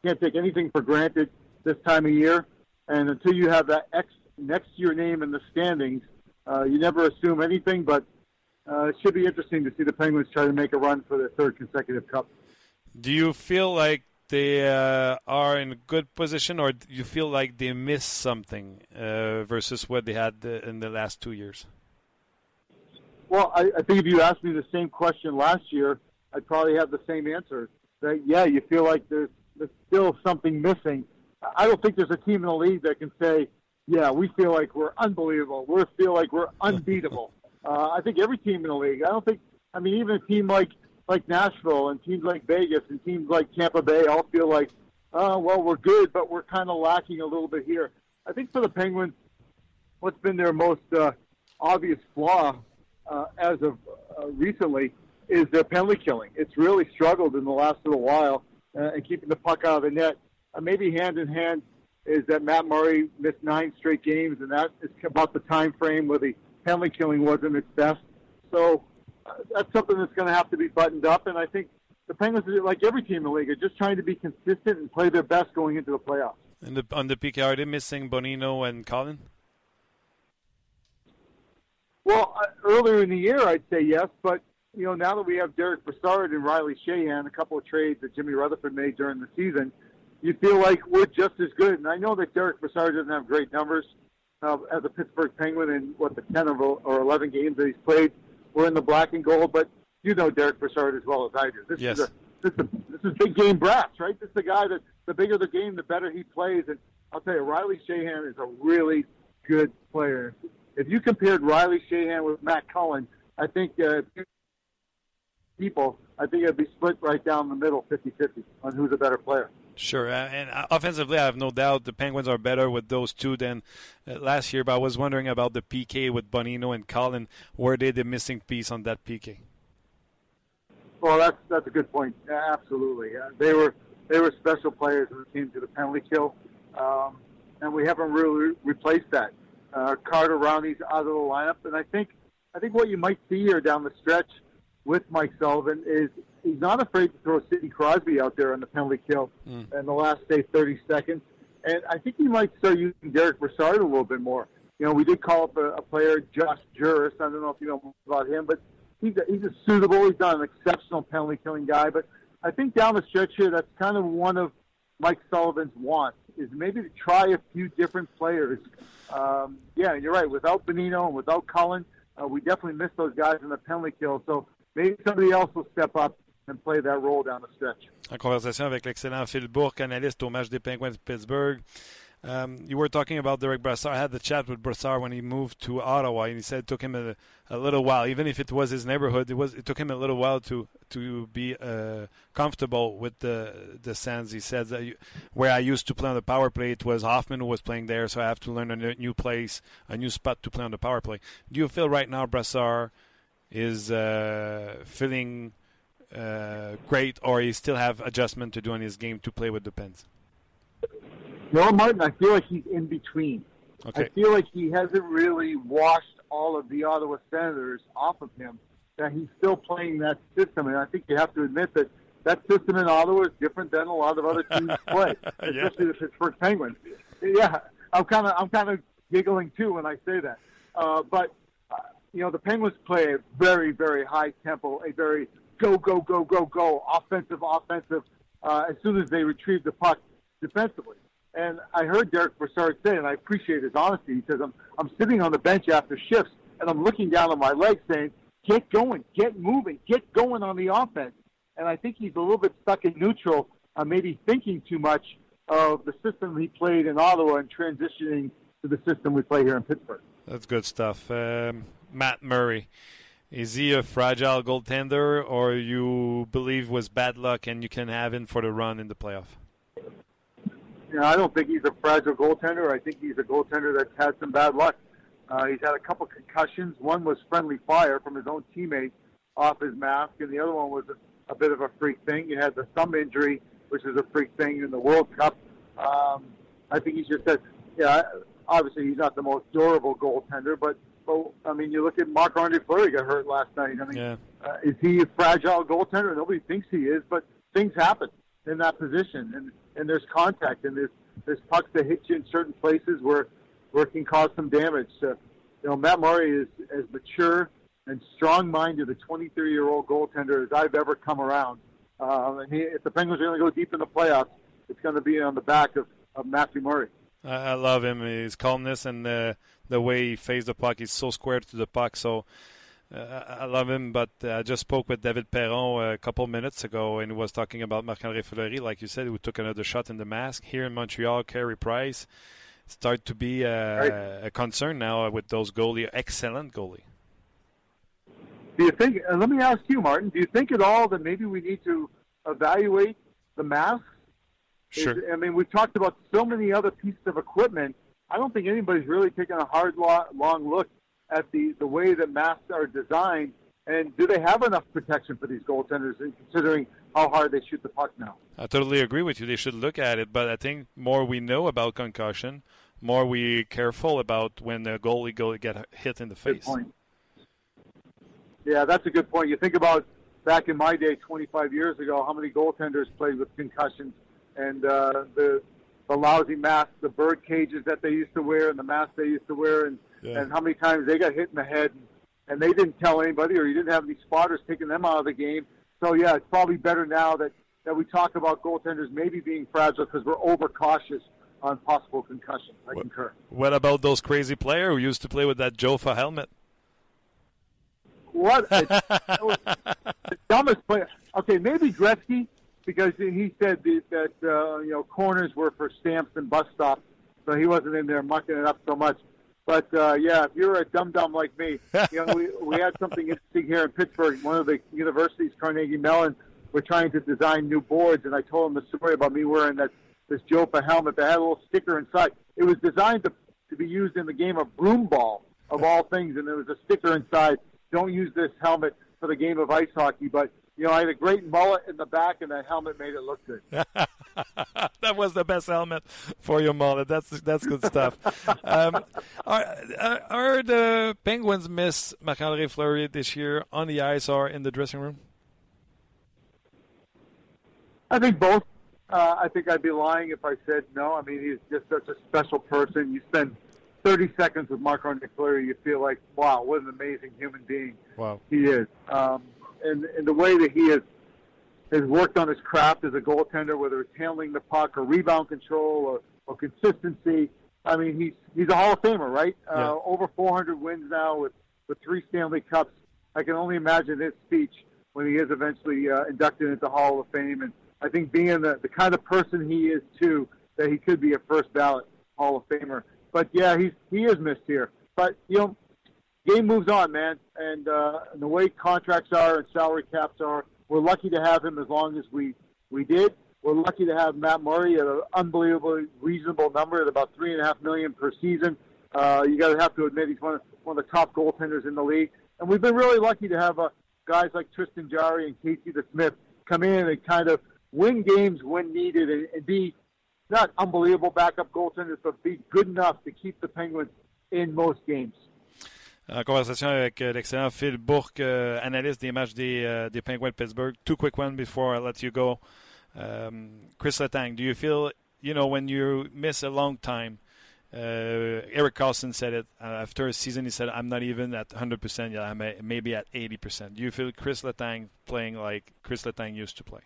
can't take anything for granted this time of year, and until you have that X next to your name in the standings, uh, you never assume anything. But uh, it should be interesting to see the Penguins try to make a run for their third consecutive cup. Do you feel like they uh, are in a good position, or do you feel like they missed something uh, versus what they had in the last two years? Well, I, I think if you asked me the same question last year, I'd probably have the same answer. That yeah, you feel like there's, there's still something missing. I don't think there's a team in the league that can say, yeah, we feel like we're unbelievable. We feel like we're unbeatable. uh, I think every team in the league. I don't think. I mean, even a team like like Nashville and teams like Vegas and teams like Tampa Bay all feel like, oh, well, we're good, but we're kind of lacking a little bit here. I think for the Penguins, what's been their most uh, obvious flaw uh, as of uh, recently is their penalty killing. It's really struggled in the last little while uh, and keeping the puck out of the net. Uh, maybe hand in hand is that Matt Murray missed nine straight games, and that is about the time frame where the penalty killing wasn't its best. So that's something that's going to have to be buttoned up. And I think the Penguins, like every team in the league, are just trying to be consistent and play their best going into the playoffs. And the, on the PK, are they missing Bonino and Colin? Well, uh, earlier in the year, I'd say yes, but you know now that we have Derek Brassard and Riley Shahan, a couple of trades that Jimmy Rutherford made during the season, you feel like we're just as good. And I know that Derek Brassard doesn't have great numbers uh, as a Pittsburgh Penguin in what the ten or eleven games that he's played we're in the black and gold, but you know Derek Brassard as well as I do. This yes. is a, this is, a, this is big game brass, right? This is the guy that the bigger the game, the better he plays. And I'll tell you, Riley Shahan is a really good player. If you compared Riley Shahan with Matt Cullen, I think uh, people, I think it'd be split right down the middle, 50-50 on who's a better player. Sure, and uh, offensively, I have no doubt the Penguins are better with those two than uh, last year. But I was wondering about the PK with Bonino and Colin. Were they the missing piece on that PK? Well, that's that's a good point. Absolutely, uh, they were they were special players when it came to the penalty kill, um, and we haven't really replaced that. Uh, Carter Rowney's out of the lineup, and I think I think what you might see here down the stretch with Mike Sullivan is he's not afraid to throw Sidney Crosby out there on the penalty kill mm. in the last say 30 seconds. And I think he might start using Derek Brassard a little bit more. You know, we did call up a, a player, Josh Juris. I don't know if you know about him, but he's a, he's a suitable. He's not an exceptional penalty killing guy, but I think down the stretch here, that's kind of one of Mike Sullivan's wants is maybe to try a few different players. Um, yeah, you're right. Without Bonino and without Cullen, uh, we definitely miss those guys in the penalty kill. So maybe somebody else will step up and play that role down the stretch. En conversation avec l'excellent Phil Bourque, analyste au match des Penguins de Pittsburgh. Um, you were talking about Derek Brassard. I had the chat with Brassard when he moved to Ottawa, and he said it took him a, a little while, even if it was his neighborhood. It was it took him a little while to to be uh, comfortable with the the Sens. He said that you, where I used to play on the power play, it was Hoffman who was playing there, so I have to learn a new place, a new spot to play on the power play. Do you feel right now Brassard is uh, feeling great, or he still have adjustment to do in his game to play with the Pens? No, Martin, I feel like he's in between. Okay. I feel like he hasn't really washed all of the Ottawa Senators off of him. That he's still playing that system, and I think you have to admit that that system in Ottawa is different than a lot of other teams play, especially yeah. the Pittsburgh Penguins. Yeah, I'm kind of I'm kind of giggling too when I say that. Uh, but uh, you know, the Penguins play a very very high tempo, a very go, go, go, go, go, offensive, offensive, uh, as soon as they retrieve the puck defensively. And I heard Derek Brassard say, and I appreciate his honesty. He says, I'm, I'm sitting on the bench after shifts, and I'm looking down on my legs saying, get going, get moving, get going on the offense. And I think he's a little bit stuck in neutral, uh, maybe thinking too much of the system he played in Ottawa and transitioning to the system we play here in Pittsburgh. That's good stuff. Um, Matt Murray. Is he a fragile goaltender, or you believe was bad luck and you can have him for the run in the playoff? You know, I don't think he's a fragile goaltender. I think he's a goaltender that's had some bad luck. Uh, he's had a couple concussions. One was friendly fire from his own teammate off his mask, and the other one was a, a bit of a freak thing. He had the thumb injury, which is a freak thing in the World Cup. Um, I think he's just a, yeah, obviously he's not the most durable goaltender, but, but I mean, you look at Marc Andre Fleury got hurt last night. I mean, Yeah. uh, is he a fragile goaltender? Nobody thinks he is, but things happen in that position, and and there's contact, and there's there's pucks that hit you in certain places where where it can cause some damage. So, you know, Matt Murray is as mature and strong-minded a 23-year-old goaltender as I've ever come around. Um, and he, if the Penguins are going to go deep in the playoffs, it's going to be on the back of, of Matthew Murray. I, I love him. His calmness and the the way he faced the puck. He's so square to the puck. So uh, I love him. But uh, I just spoke with David Perron a couple minutes ago, and he was talking about Marc-André Fleury, like you said, who took another shot in the mask here in Montreal. Carey Price start to be uh, Right. a concern now with those goalie, excellent goalie. Do you think? And let me ask you, Martin. Do you think at all that maybe we need to evaluate the masks? Sure. I mean, we've talked about so many other pieces of equipment. I don't think anybody's really taken a hard, long look at the, the way that masks are designed. And do they have enough protection for these goaltenders, in considering how hard they shoot the puck now? I totally agree with you. They should look at it, but I think more we know about concussion, more we careful about when the goalie go get hit in the face. point. Yeah, that's a good point. You think about back in my day, 25 years ago, how many goaltenders played with concussions and uh, the the lousy masks, the bird cages that they used to wear, and the masks they used to wear, and Yeah. and how many times they got hit in the head, and, and they didn't tell anybody, or you didn't have any spotters taking them out of the game. So yeah, it's probably better now that that we talk about goaltenders maybe being fragile because we're overcautious on possible concussions. I concur. What about those crazy player who used to play with that Jofa helmet? What a, the dumbest player. Okay, maybe Gretzky because he said that, that uh, you know corners were for stamps and bus stops, so he wasn't in there mucking it up so much. But uh, yeah, if you're a dum dum like me, you know we we had something interesting here in Pittsburgh. One of the universities, Carnegie Mellon, were trying to design new boards, and I told them the story about me wearing that this Jopa helmet that had a little sticker inside. It was designed to to be used in the game of broomball of all things, and there was a sticker inside. Don't use this helmet for the game of ice hockey, but you know I had a great mullet in the back, and that helmet made it look good. that was the best helmet for your mullet. That's that's good stuff. um, are, are are the Penguins miss Marc-André Fleury this year on the ice or in the dressing room? I think both. Uh, I think I'd be lying if I said no. I mean, he's just such a special person. You spend 30 seconds with Marc Andre Fleury, you feel like, wow, what an amazing human being Wow. he is. Um, and, and the way that he has has worked on his craft as a goaltender, whether it's handling the puck or rebound control or, or consistency. I mean, he's he's a Hall of Famer, right? Yeah. Uh, over 400 wins now with with three Stanley Cups. I can only imagine his speech when he is eventually uh, inducted into the Hall of Fame. And I think being the, the kind of person he is too, that he could be a first ballot Hall of Famer. But yeah, he's he is missed here. But you know, game moves on, man, and, uh, and the way contracts are and salary caps are, we're lucky to have him as long as we we did. We're lucky to have Matt Murray at an unbelievably reasonable number at about three and a half million per season. Uh, you got to have to admit he's one of, one of the top goaltenders in the league, and we've been really lucky to have uh, guys like Tristan Jari and Casey the Smith come in and kind of win games when needed and, and be not unbelievable backup goaltenders, but be good enough to keep the Penguins in most games. En conversation avec euh, l'excellent Phil Bourque, euh, analyste des matchs des, euh, des Penguins de Pittsburgh. Two quick ones before I let you go. Um, Chris Letang, do you feel, you know, when you miss a long time, uh, Eric Carlson said it uh, after a season, he said, I'm not even at 100% yet, I'm a, maybe at 80%. Do you feel Chris Letang playing like Chris Letang used to play?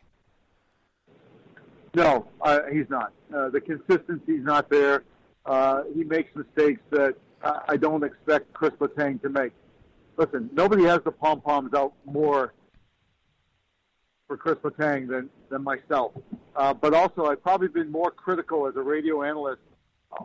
No, uh, he's not. Uh, the consistency's not there. Uh, he makes mistakes that I don't expect Chris Letang to make. listen, nobody has the pom poms out more for Chris Letang than than myself. Uh, but also, I've probably been more critical as a radio analyst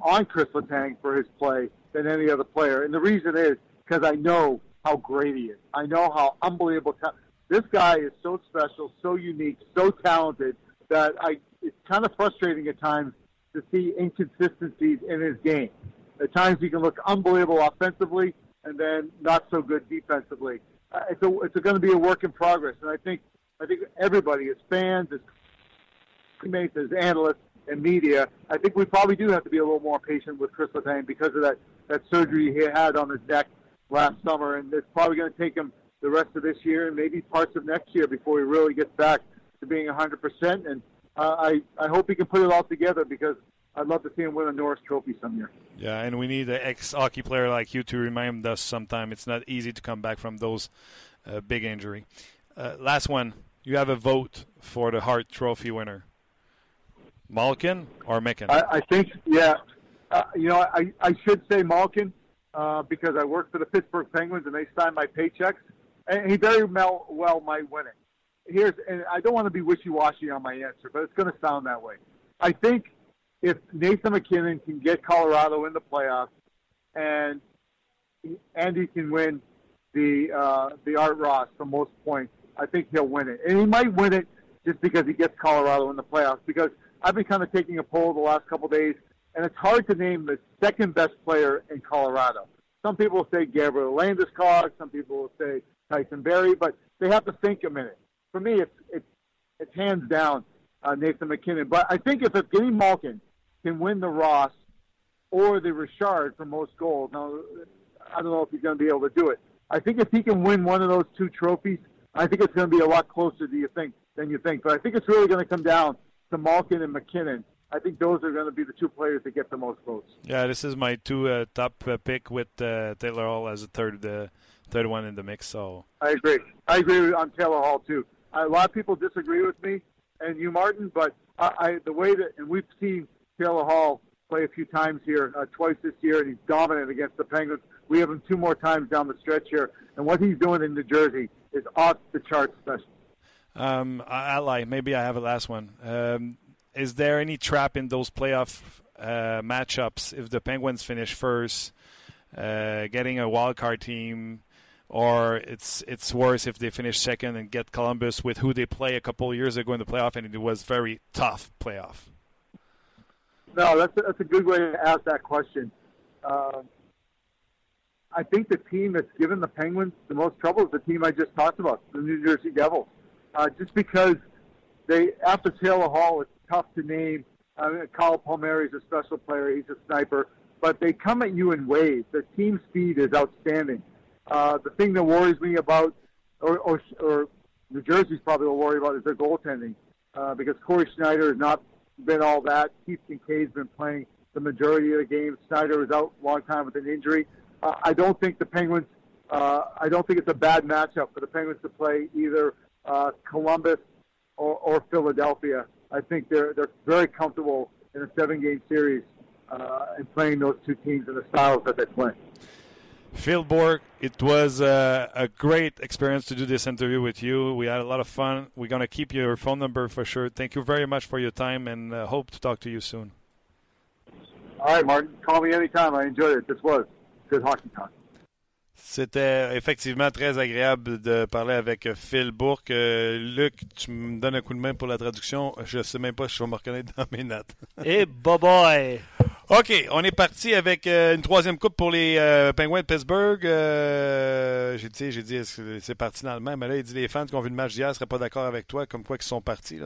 on Chris Letang for his play than any other player. And the reason is because I know how great he is. I know how unbelievable. Ta- this guy is so special, so unique, so talented that I. It's kind of frustrating at times to see inconsistencies in his game. At times he can look unbelievable offensively and then not so good defensively. Uh, it's a, it's going to be a work in progress, and I think I think everybody, as fans, as teammates, as analysts, and media, I think we probably do have to be a little more patient with Chris Letang because of that that surgery he had on his neck last summer, and it's probably going to take him the rest of this year and maybe parts of next year before he really gets back to being 100%. And uh, I I hope he can put it all together because I'd love to see him win a Norris Trophy some year. Yeah, and we need an ex-hockey player like you to remind us sometime it's not easy to come back from those uh, big injury. Uh, last one, you have a vote for the Hart Trophy winner. Malkin or Micken? I, I think, yeah. Uh, you know, I, I should say Malkin uh, because I work for the Pittsburgh Penguins and they sign my paychecks, and he very well, well might win it. Here's, and I don't want to be wishy-washy on my answer, but it's going to sound that way. I think if Nathan McKinnon can get Colorado in the playoffs, and Andy can win the uh, the Art Ross for most points, I think he'll win it, and he might win it just because he gets Colorado in the playoffs. Because I've been kind of taking a poll the last couple days, and it's hard to name the second best player in Colorado. Some people say Gabriel Landeskog, some people will say Tyson Berry, but they have to think a minute. For me, it's it's it's hands down uh, Nathan McKinnon. But I think if Evgeny Malkin can win the Ross or the Richard for most goals, now I don't know if he's going to be able to do it. I think if he can win one of those two trophies, I think it's going to be a lot closer do you think than you think. But I think it's really going to come down to Malkin and McKinnon. I think those are going to be the two players that get the most votes. Yeah, this is my two uh, top uh, pick with uh, Taylor Hall as a third uh, third one in the mix. So I agree. I agree on Taylor Hall too. A lot of people disagree with me and you, Martin, but I, I the way that and we've seen Taylor Hall play a few times here, uh, twice this year, and he's dominant against the Penguins. We have him two more times down the stretch here, and what he's doing in New Jersey is off the charts special. Um, I, I lie. Maybe I have a last one. Um, is there any trap in those playoff uh, matchups if the Penguins finish first, uh, getting a wild card team, or it's it's worse if they finish second and get Columbus with who they play a couple years ago in the playoff, and it was very tough playoff. No, that's a, that's a good way to ask that question. Uh, I think the team that's given the Penguins the most trouble is the team I just talked about, the New Jersey Devils. Uh, just because they, after Taylor Hall, it's tough to name. I mean, Kyle Palmieri is a special player; he's a sniper, but they come at you in waves. The team speed is outstanding. Uh, the thing that worries me about, or, or, or New Jersey's probably will worry about, is their goaltending, uh, because Cory Schneider has not been all that. Keith Kinkaid's been playing the majority of the games. Snyder was out a long time with an injury. Uh, I don't think the Penguins. Uh, I don't think it's a bad matchup for the Penguins to play either uh, Columbus or, or Philadelphia. I think they're they're very comfortable in a seven-game series uh, and playing those two teams in the styles that they play. Phil Bourque, it was uh, a great experience to do this interview with you. We had a lot of fun. We're going to keep your phone number for sure. Thank you very much for your time and uh, hope to talk to you soon. All right, Martin. Call me anytime. I enjoyed it. This was good hockey talk. C'était effectivement très agréable de parler avec Phil Bourque. Euh, Luc, tu me donnes un coup de main pour la traduction. Je ne sais même pas si je vais me reconnaître dans mes notes. Et hey, boy! OK, on est parti avec euh, une troisième coupe pour les euh, Penguins de Pittsburgh. Euh, j'ai dit, j'ai dit c'est parti dans le. Mais là, il dit les fans qui ont vu le match d'hier ne seraient pas d'accord avec toi, comme quoi qu'ils sont partis.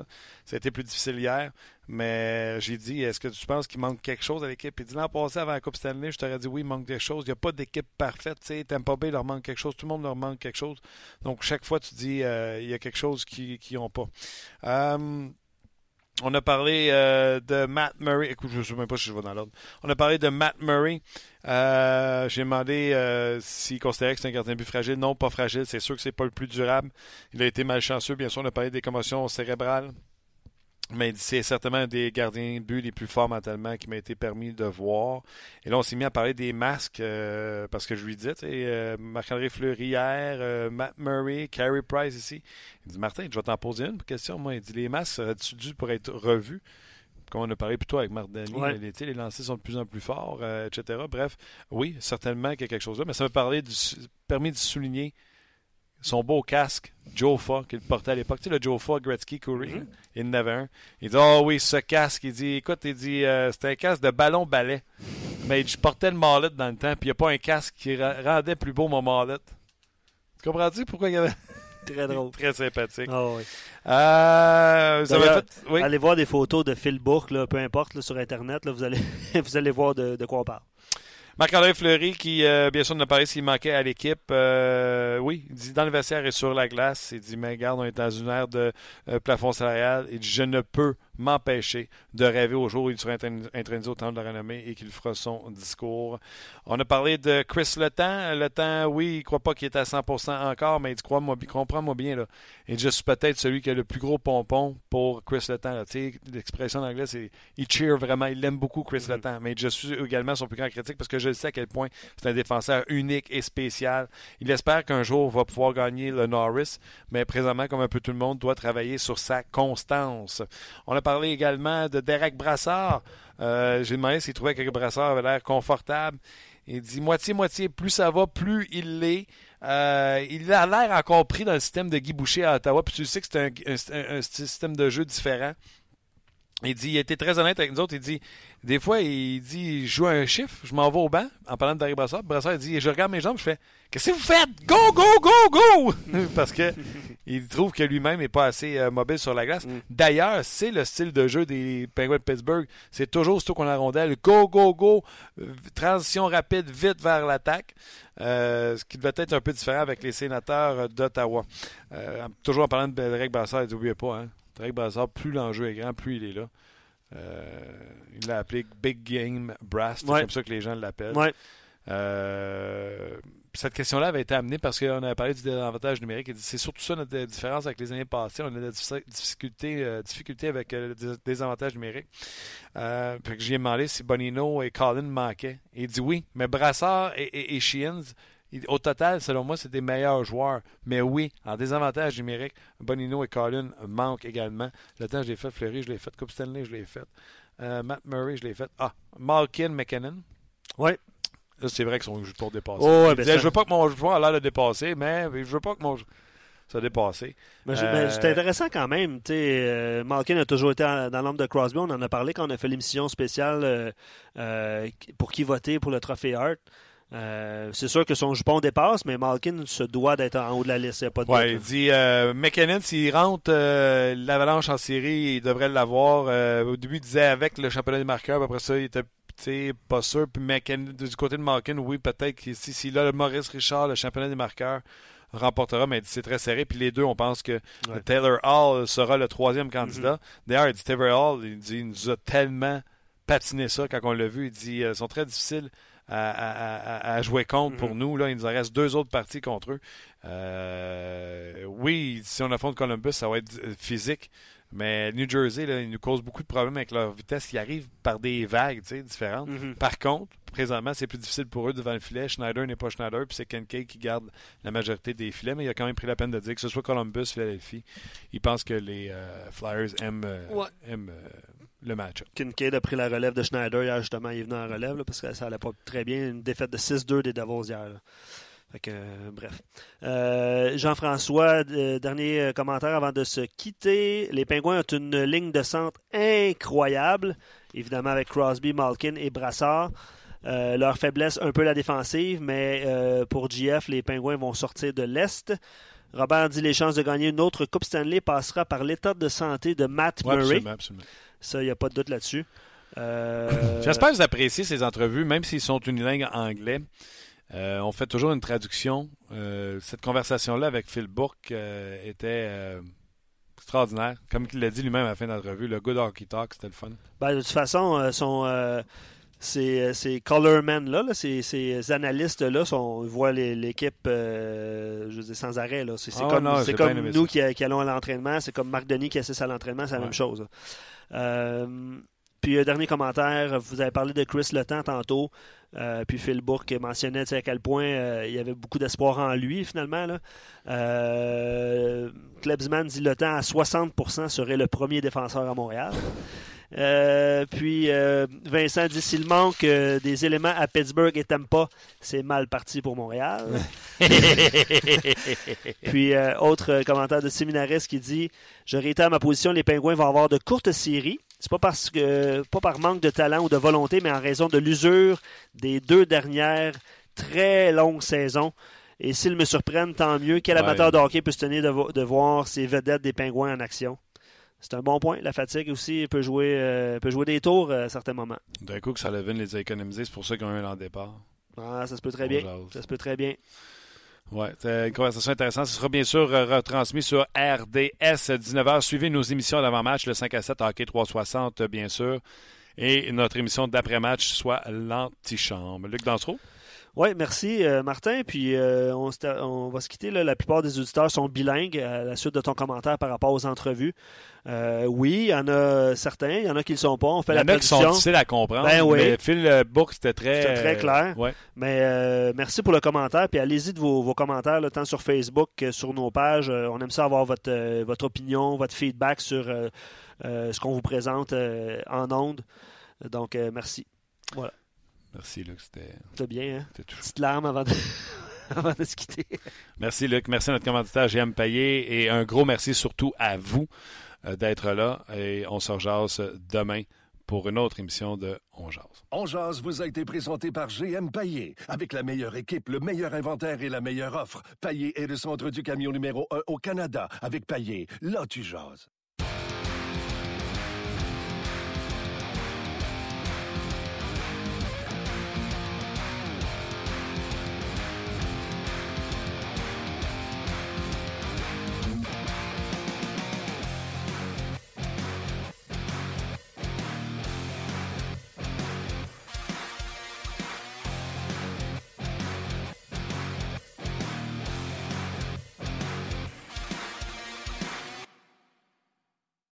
Ça a été plus difficile hier. Mais j'ai dit, est-ce que tu penses qu'il manque quelque chose à l'équipe? Il dit l'an passé avant la Coupe Stanley, je t'aurais dit oui, il manque des choses. Il n'y a pas d'équipe parfaite. Tu sais, Tampa Bay leur manque quelque chose, tout le monde leur manque quelque chose. Donc chaque fois, tu dis il y a quelque chose qu'ils n'ont pas. On a parlé euh, de Matt Murray. Écoute, je ne sais même pas si je vais dans l'ordre. On a parlé de Matt Murray. Euh, J'ai demandé euh, s'il considérait que c'est un gardien but fragile. Non, pas fragile. C'est sûr que c'est pas le plus durable. Il a été malchanceux. Bien sûr, on a parlé des commotions cérébrales. Mais c'est certainement un des gardiens de but les plus forts mentalement qui m'a été permis de voir. Et là, on s'est mis à parler des masques euh, parce que je lui disais, euh, Marc-André Fleury hier, euh, Matt Murray, Carey Price ici. Il dit Martin, je vais t'en poser une question. Moi, il dit les masques seraient-tu dû pour être revus? Comme on a parlé plutôt avec Marc Denis, Ouais. les, les lancers sont de plus en plus forts, euh, etc. Bref, oui, certainement qu'il y a quelque chose là, mais ça m'a parlé du, permis de souligner son beau casque, Jofa, qu'il portait à l'époque. Tu sais, le Jofa, Gretzky, Curry, là, il en avait un. Il dit Oh oui, ce casque, il dit Écoute, il dit euh, C'était un casque de ballon-ballet. Mais je portais le mallet dans le temps, puis il n'y a pas un casque qui rendait plus beau mon mallet. Tu comprends-tu pourquoi il y avait. Très drôle. Très sympathique. Ah oui. Euh, D'ailleurs, fait. Oui. Allez voir des photos de Phil Bourque, là, peu importe, là, sur Internet, là, vous, allez, vous allez voir de, de quoi on parle. Marc-André Fleury, qui, euh, bien sûr, nous a parlé s'il manquait à l'équipe. Euh, oui, il dit dans le vestiaire et sur la glace. Il dit, mais regarde, on est dans une ère de euh, plafond salarial. Il dit, je ne peux m'empêcher de rêver au jour où il sera intron- intronisé au temps de la renommée et qu'il fera son discours. On a parlé de Chris Letang. Letang, oui, il ne croit pas qu'il est à 100% encore, mais il dit, crois-moi, comprends-moi bien, là. Dit, je suis peut-être celui qui a le plus gros pompon pour Chris. Tu sais, l'expression en anglais, c'est, il cheer vraiment, il l'aime beaucoup, Chris Letang. Mais je suis également son plus grand critique parce que je sais à quel point c'est un défenseur unique et spécial. Il espère qu'un jour, il va pouvoir gagner le Norris, mais présentement, comme un peu tout le monde, doit travailler sur sa constance. On a parlé également de Derek Brassard. Euh, J'ai demandé s'il trouvait que Brassard avait l'air confortable. Il dit moitié-moitié, plus ça va, plus il l'est. Euh, il a l'air encore pris dans le système de Guy Boucher à Ottawa. Puis tu sais que c'est un, système de jeu différent. Il dit, il était très honnête avec nous autres. Il dit, des fois, il dit, je joue un chiffre, je m'en vais au banc en parlant de Derek Brassard. Brassard, dit, je regarde mes jambes, je fais, qu'est-ce que vous faites? Go, go, go, go! Parce que il trouve que lui-même n'est pas assez euh, mobile sur la glace. Mm. D'ailleurs, c'est le style de jeu des Penguins de Pittsburgh. C'est toujours surtout qu'on a la rondelle. Go, go, go! Euh, Transition rapide, vite vers l'attaque. Euh, ce qui devait être un peu différent avec les sénateurs d'Ottawa. Euh, toujours en parlant de Derek Brassard, il dit, oubliez pas, hein, Derek Brassard, plus l'enjeu est grand, plus il est là. Il l'a appelé Big Game Brass, c'est Ouais. comme ça que les gens l'appellent. Ouais. Euh, cette question-là avait été amenée parce qu'on avait parlé du désavantage numérique. C'est surtout ça notre différence avec les années passées. On a de la diffi- difficulté, euh, difficulté avec euh, le dés- désavantage numérique. Euh, puis j'ai demandé si Bonino et Colin manquaient. Il dit oui, mais Brassard et, et, au total, selon moi, c'est des meilleurs joueurs. Mais oui, en désavantage numérique, Bonino et Colin manquent également. Le temps, je l'ai fait. Fleury, je l'ai fait. Coupe Stanley, je l'ai fait. Euh, Matt Murray, je l'ai fait. Ah, Malkin, McKinnon. Ouais. C'est vrai que son tour dépassé. Oh, ouais, ben disait, ça- je veux pas que mon joueur a l'air de dépasser, mais je veux pas que mon ça dépassé. Mais je- Euh, mais c'est intéressant quand même. euh, Malkin a toujours été en- dans l'ombre de Crosby. On en a parlé quand on a fait l'émission spéciale euh, euh, pour qui voter pour le trophée Hart. Euh, c'est sûr que son jupon dépasse, mais Malkin se doit d'être en haut de la liste. Il n'y a pas de Ouais, il dit euh, McKinnon, s'il rentre euh, l'avalanche en série, il devrait l'avoir. Au début, il disait avec le championnat des marqueurs, après ça, il était sais, pas sûr. Puis du côté de Malkin, oui, peut-être que si, s'il a le Maurice Richard, le championnat des marqueurs, remportera, mais c'est très serré. Puis les deux, on pense que Ouais. Taylor Hall sera le troisième candidat. D'ailleurs, il dit Taylor Hall, il dit il nous a tellement patiné ça quand on l'a vu. Il dit euh, ils sont très difficiles à, à- à- à jouer contre pour nous. Là, il nous en reste deux autres parties contre eux. Euh, oui, si on affronte Columbus, ça va être euh, physique. Mais New Jersey, là, ils nous causent beaucoup de problèmes avec leur vitesse qui arrive par des vagues différentes. Mhm. Par contre, présentement, c'est plus difficile pour eux devant le filet. Schneider n'est pas Schneider, puis c'est Kincaid qui garde la majorité des filets, mais il a quand même pris la peine de dire que ce soit Columbus, Philadelphie, il pense que les euh, Flyers aiment, euh, Ouais. aiment, euh, le match-up. Kincaid a pris la relève de Schneider hier, justement. Il est venu en relève là, parce que ça allait pas très bien. Une défaite de 6-2 des Devils hier. là. Fait que, euh, bref. Euh, Jean-François, euh, dernier commentaire avant de se quitter. Les Pingouins ont une ligne de centre incroyable, évidemment avec Crosby, Malkin et Brassard. Leur faiblesse, un peu la défensive, mais pour GF, les Pingouins vont sortir de l'Est. Robert dit les chances de gagner une autre Coupe Stanley passera par l'état de santé de Matt Ouais, Murray. absolument, absolument. Ça, il n'y a pas de doute là-dessus. J'espère que vous appréciez ces entrevues, même s'ils sont unilingues en anglais. Euh, on fait toujours une traduction. Euh, cette conversation-là avec Phil Bourque euh, était euh, extraordinaire. Comme il l'a dit lui-même à la fin de l'entrevue, le good hockey talk, c'était le fun. Ben, de toute façon, son, ces, ces colormen-là, là, ces, ces analystes-là, sont- voient l'équipe euh, je dire, sans arrêt. là. C'est Ah comme, nous qui, qui allons à l'entraînement. C'est comme Marc Denis qui assiste à l'entraînement. C'est la Ouais. même chose. là. Euh, puis, un dernier commentaire. Vous avez parlé de Chris Letang tantôt. Euh, puis Phil Bourque mentionnait à quel point euh, il y avait beaucoup d'espoir en lui, finalement. Là. Euh, Klebsman dit le temps à 60% serait le premier défenseur à Montréal. Euh, puis euh, Vincent dit s'il manque euh, des éléments à Pittsburgh et Tampa, c'est mal parti pour Montréal. puis euh, autre euh, commentaire de Séminaris qui dit Je réitère ma position, les Pingouins vont avoir de courtes séries. C'est pas parce que pas par manque de talent ou de volonté, mais en raison de l'usure des deux dernières très longues saisons. Et s'ils me surprennent, tant mieux. Quel Ouais. amateur de hockey peut se tenir de, vo- de voir ces vedettes des Pingouins en action? C'est un bon point. La fatigue aussi peut jouer, euh, peut jouer des tours euh, à certains moments. D'un coup, que Sullivan les a économisés, c'est pour ça qu'ils ont eu un départ. Ah, ça se peut très On bien. jase. Ça se peut très bien. Ouais, c'est une conversation intéressante. Ce sera bien sûr euh, retransmis sur RDS 19h. Suivez nos émissions d'avant-match, le 5 à 7 Hockey 360, euh, bien sûr. Et notre émission d'après-match, soit l'antichambre. Luc Dansereau? Oui, merci euh, Martin. Puis euh, on, va se quitter. là. La plupart des auditeurs sont bilingues à la suite de ton commentaire par rapport aux entrevues. Euh, oui, il y en a certains, il y en a qui ne le sont pas. On fait Il y en a qui sont difficiles à comprendre. Ben oui. Mais Phil euh, Book, c'était très... Très clair. ouais. Mais euh, merci pour le commentaire. Puis allez-y de vos, vos commentaires, là, tant sur Facebook que sur nos pages. Euh, on aime ça avoir votre, euh, votre opinion, votre feedback sur euh, euh, ce qu'on vous présente euh, en ondes. Donc, euh, merci. Merci, Luc. C'était C'était bien, hein? Petite larme avant de, avant de se quitter. Merci, Luc. Merci à notre commanditaire, JM Payet. Et un gros merci surtout à vous euh, d'être là. Et on se rejase demain pour une autre émission de On Jase. On jase vous a été présenté par GM Paillé. Avec la meilleure équipe, le meilleur inventaire et la meilleure offre. Paillé est le centre du camion numéro 1 au Canada. Avec Paillé, là tu jases.